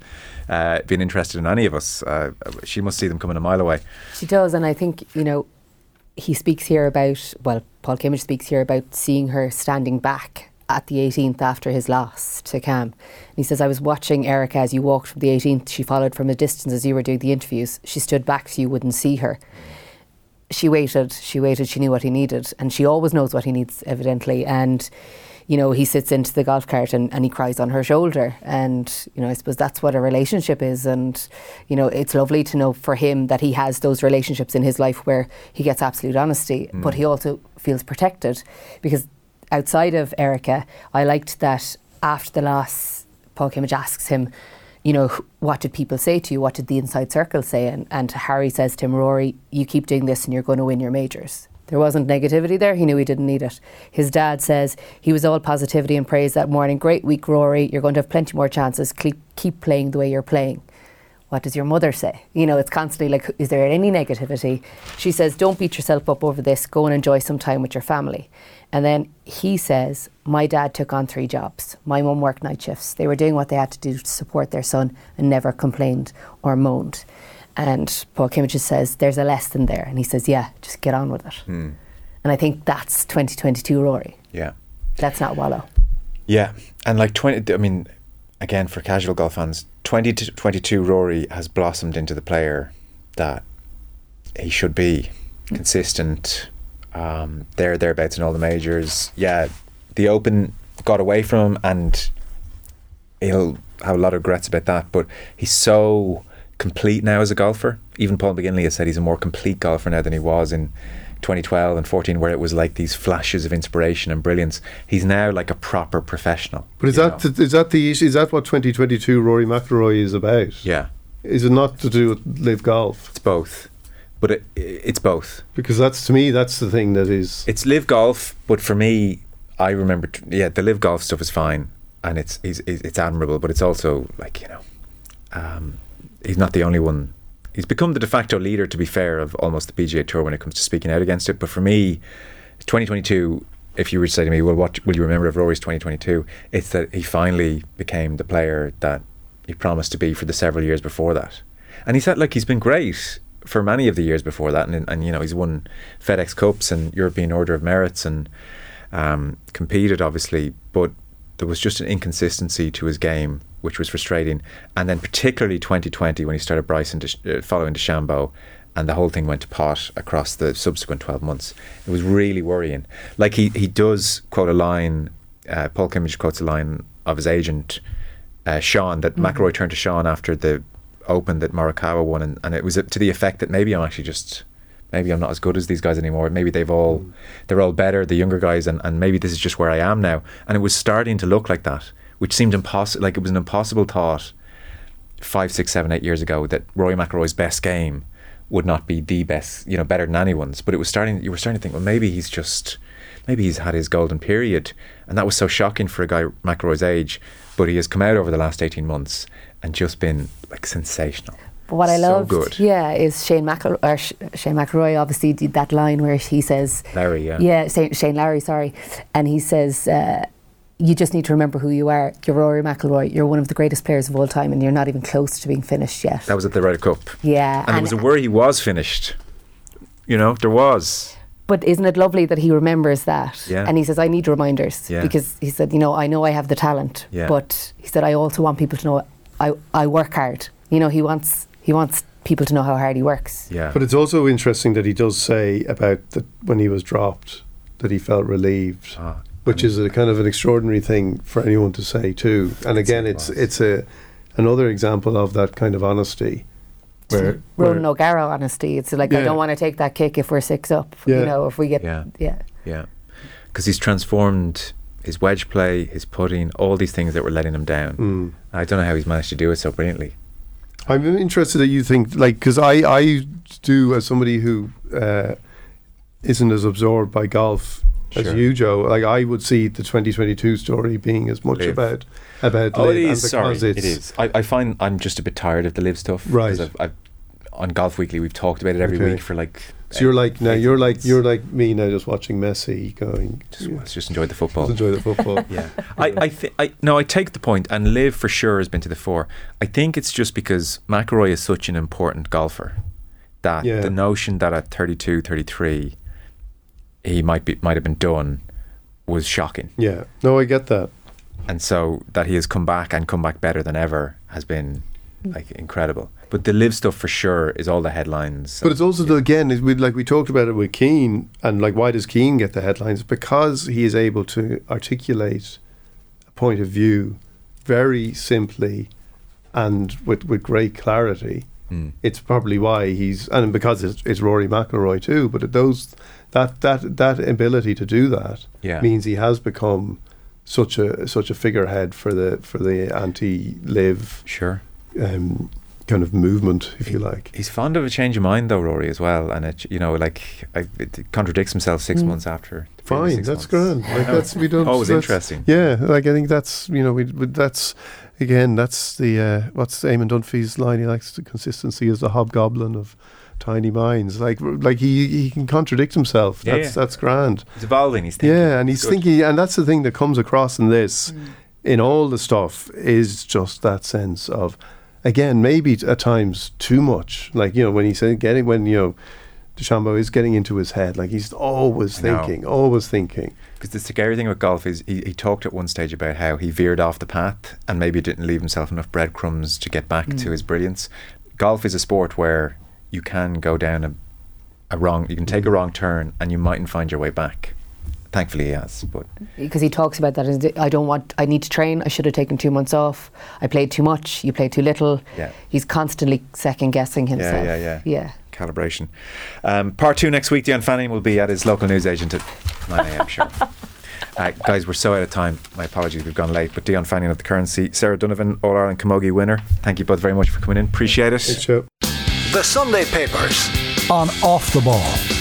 uh, being interested in any of us. Uh, she must see them coming a mile away. She does, and I think you know he speaks here about well, Paul Kimmage speaks here about seeing her standing back at the 18th after his loss to Cam. And he says, "I was watching Erica as you walked from the 18th. She followed from a distance as you were doing the interviews. She stood back so you wouldn't see her." She waited, she waited, she knew what he needed, and she always knows what he needs, evidently. And, you know, he sits into the golf cart and, and he cries on her shoulder. And, you know, I suppose that's what a relationship is. And, you know, it's lovely to know for him that he has those relationships in his life where he gets absolute honesty, mm. but he also feels protected. Because outside of Erica, I liked that after the loss, Paul Kimmage asks him, you know, what did people say to you? What did the inside circle say? And, and Harry says to him, Rory, you keep doing this and you're going to win your majors. There wasn't negativity there. He knew he didn't need it. His dad says he was all positivity and praise that morning. Great week, Rory. You're going to have plenty more chances. Keep, playing the way you're playing. What does your mother say? You know, it's constantly like, is there any negativity? She says, don't beat yourself up over this. Go and enjoy some time with your family. And then he says, My dad took on three jobs. My mum worked night shifts. They were doing what they had to do to support their son and never complained or moaned. And Paul Kimmage says, There's a lesson there. And he says, Yeah, just get on with it. And I think that's 2022 Rory. Yeah. Let's not wallow. Yeah, and like twenty. I mean, again for casual golf fans, 2022 Rory has blossomed into the player that he should be. Consistent, um, there thereabouts in all the majors. Yeah, the Open got away from him, and he'll have a lot of regrets about that. But he's so complete now as a golfer. Even Paul McGinley has said he's a more complete golfer now than he was in 2012 and 14, where it was like these flashes of inspiration and brilliance. He's now like a proper professional. But is that know? is that the issue? Is that what 2022 Rory McIlroy is about? yeah, Is it not to do with LIV golf? it's both, but it, it's both. Because that's to me that's the thing that is. It's LIV golf, but for me, I remember. Yeah, the LIV golf stuff is fine, and it's it's, it's admirable, but it's also like you know, um, he's not the only one. He's become the de facto leader, to be fair, of almost the PGA Tour when it comes to speaking out against it. But for me, 2022. If you were to say to me, "Well, what will you remember of Rory's 2022?" It's that he finally became the player that he promised to be for the several years before that, and he's had like he's been great for many of the years before that, and, and you know he's won FedEx Cups and European Order of Merits and um, competed obviously, but there was just an inconsistency to his game, which was frustrating. And then particularly 2020 when he started Bryson to, uh, following DeChambeau, and the whole thing went to pot across the subsequent 12 months. It was really worrying. Like he he does quote a line. Uh, Paul Kimmage quotes a line of his agent uh, Sean that McIlroy turned to Sean after the Open that Morikawa won, and, and it was to the effect that maybe I'm actually just maybe I'm not as good as these guys anymore. Maybe they've all they're all better, the younger guys, and, and maybe this is just where I am now. And it was starting to look like that, which seemed impossible. Like it was an impossible thought five, six, seven, eight years ago that Rory McIlroy's best game would not be the best, you know, better than anyone's. But it was starting. You were starting to think, well, maybe he's just, maybe he's had his golden period, and that was so shocking for a guy McIlroy's age. But he has come out over the last eighteen months and just been like sensational. But what I love, yeah, is Shane McIlroy, or Sh- Shane McIlroy obviously did that line where he says, Lowry, yeah. yeah, Shane, Shane Lowry, sorry, and he says, uh, you just need to remember who you are. You're Rory McIlroy. You're one of the greatest players of all time, and you're not even close to being finished yet. That was at the Ryder Cup. yeah, and, there was a worry he was finished. You know, there was. But isn't it lovely that he remembers that? Yeah. And he says, I need reminders. Yeah. Because he said, you know, I know I have the talent, Yeah. but he said, I also want people to know I, I work hard. You know, he wants he wants people to know how hard he works. Yeah. But it's also interesting that he does say about that when he was dropped that he felt relieved, Ah, which is a kind of an extraordinary thing for anyone to say too. And again, it's it's a another example of that kind of honesty, where, where Ronan O'Gara honesty. It's like I don't want to take that kick if we're six up. Yeah. You know, if we get Yeah. yeah. Yeah, because he's transformed his wedge play, his putting, all these things that were letting him down. Mm. I don't know how he's managed to do it so brilliantly. I'm interested that you think like because I I do as somebody who uh, isn't as absorbed by golf as Sure. you, Joe. Like I would see the 2022 story being as much LIV. about about Oh, LIV it is. Sorry, it's. I, I find I'm just a bit tired of the LIV stuff. Right. I've, I've, on Golf Weekly, we've talked about it every Okay. week for like. So you're like now you're like you're like me now, just watching Messi going. Just, yeah, let's just enjoy the football. just enjoy the football. Yeah, I, I, th- I no, I take the point, and LIV for sure has been to the fore. I think it's just because McIlroy is such an important golfer that Yeah. the notion that at 32, 33, he might be might have been done was shocking, yeah. No, I get that. and so that he has come back and come back better than ever has been like incredible. But the LIV stuff for sure is all the headlines. But it's also the, again, we like we talked about it with Keane, and like why does Keane get the headlines? Because he is able to articulate a point of view very simply and with with great clarity. Mm. It's probably why he's and because it's, it's Rory McIlroy too. But those that that that ability to do that Yeah. means he has become such a such a figurehead for the for the anti-LIV sure. um, kind of movement, if you like. He's fond of a change of mind, though, Rory, as well, and it, you know, like I, it contradicts himself six months after. Fine, that's months. grand. Like that's we don't. Always that's- interesting. Yeah, like I think that's you know we, we that's again that's the uh, what's Eamon Dunphy's line. He likes the consistency is the hobgoblin of tiny minds. Like like he he can contradict himself. Yeah, that's yeah. that's grand. He's evolving. He's thinking. Yeah, and he's Good. thinking, and that's the thing that comes across in this, mm. in all the stuff, is just that sense of, again, maybe at times too much. Like you know when he's saying getting when you know. DeChambeau is getting into his head, like he's always thinking, always thinking. Because the scary thing with golf is he, he talked at one stage about how he veered off the path and maybe didn't leave himself enough breadcrumbs to get back mm. to his brilliance. Golf is a sport where you can go down a, a wrong, you can take a wrong turn and you mightn't find your way back. Thankfully, he has. But because he talks about that. I don't want. I need to train. I should have taken two months off. I played too much. You played too little. Yeah. He's constantly second guessing himself. yeah, yeah. Yeah. yeah. calibration. Um, part two next week. Dion Fanning will be at his local newsagent at 9 a.m. Sure. Uh, guys, we're so out of time. My apologies, we've gone late. But Dion Fanning of the Currency, Sarah Donovan, All Ireland Camogie winner. Thank you both very much for coming in. Appreciate it. The Sunday Papers. On Off the Ball.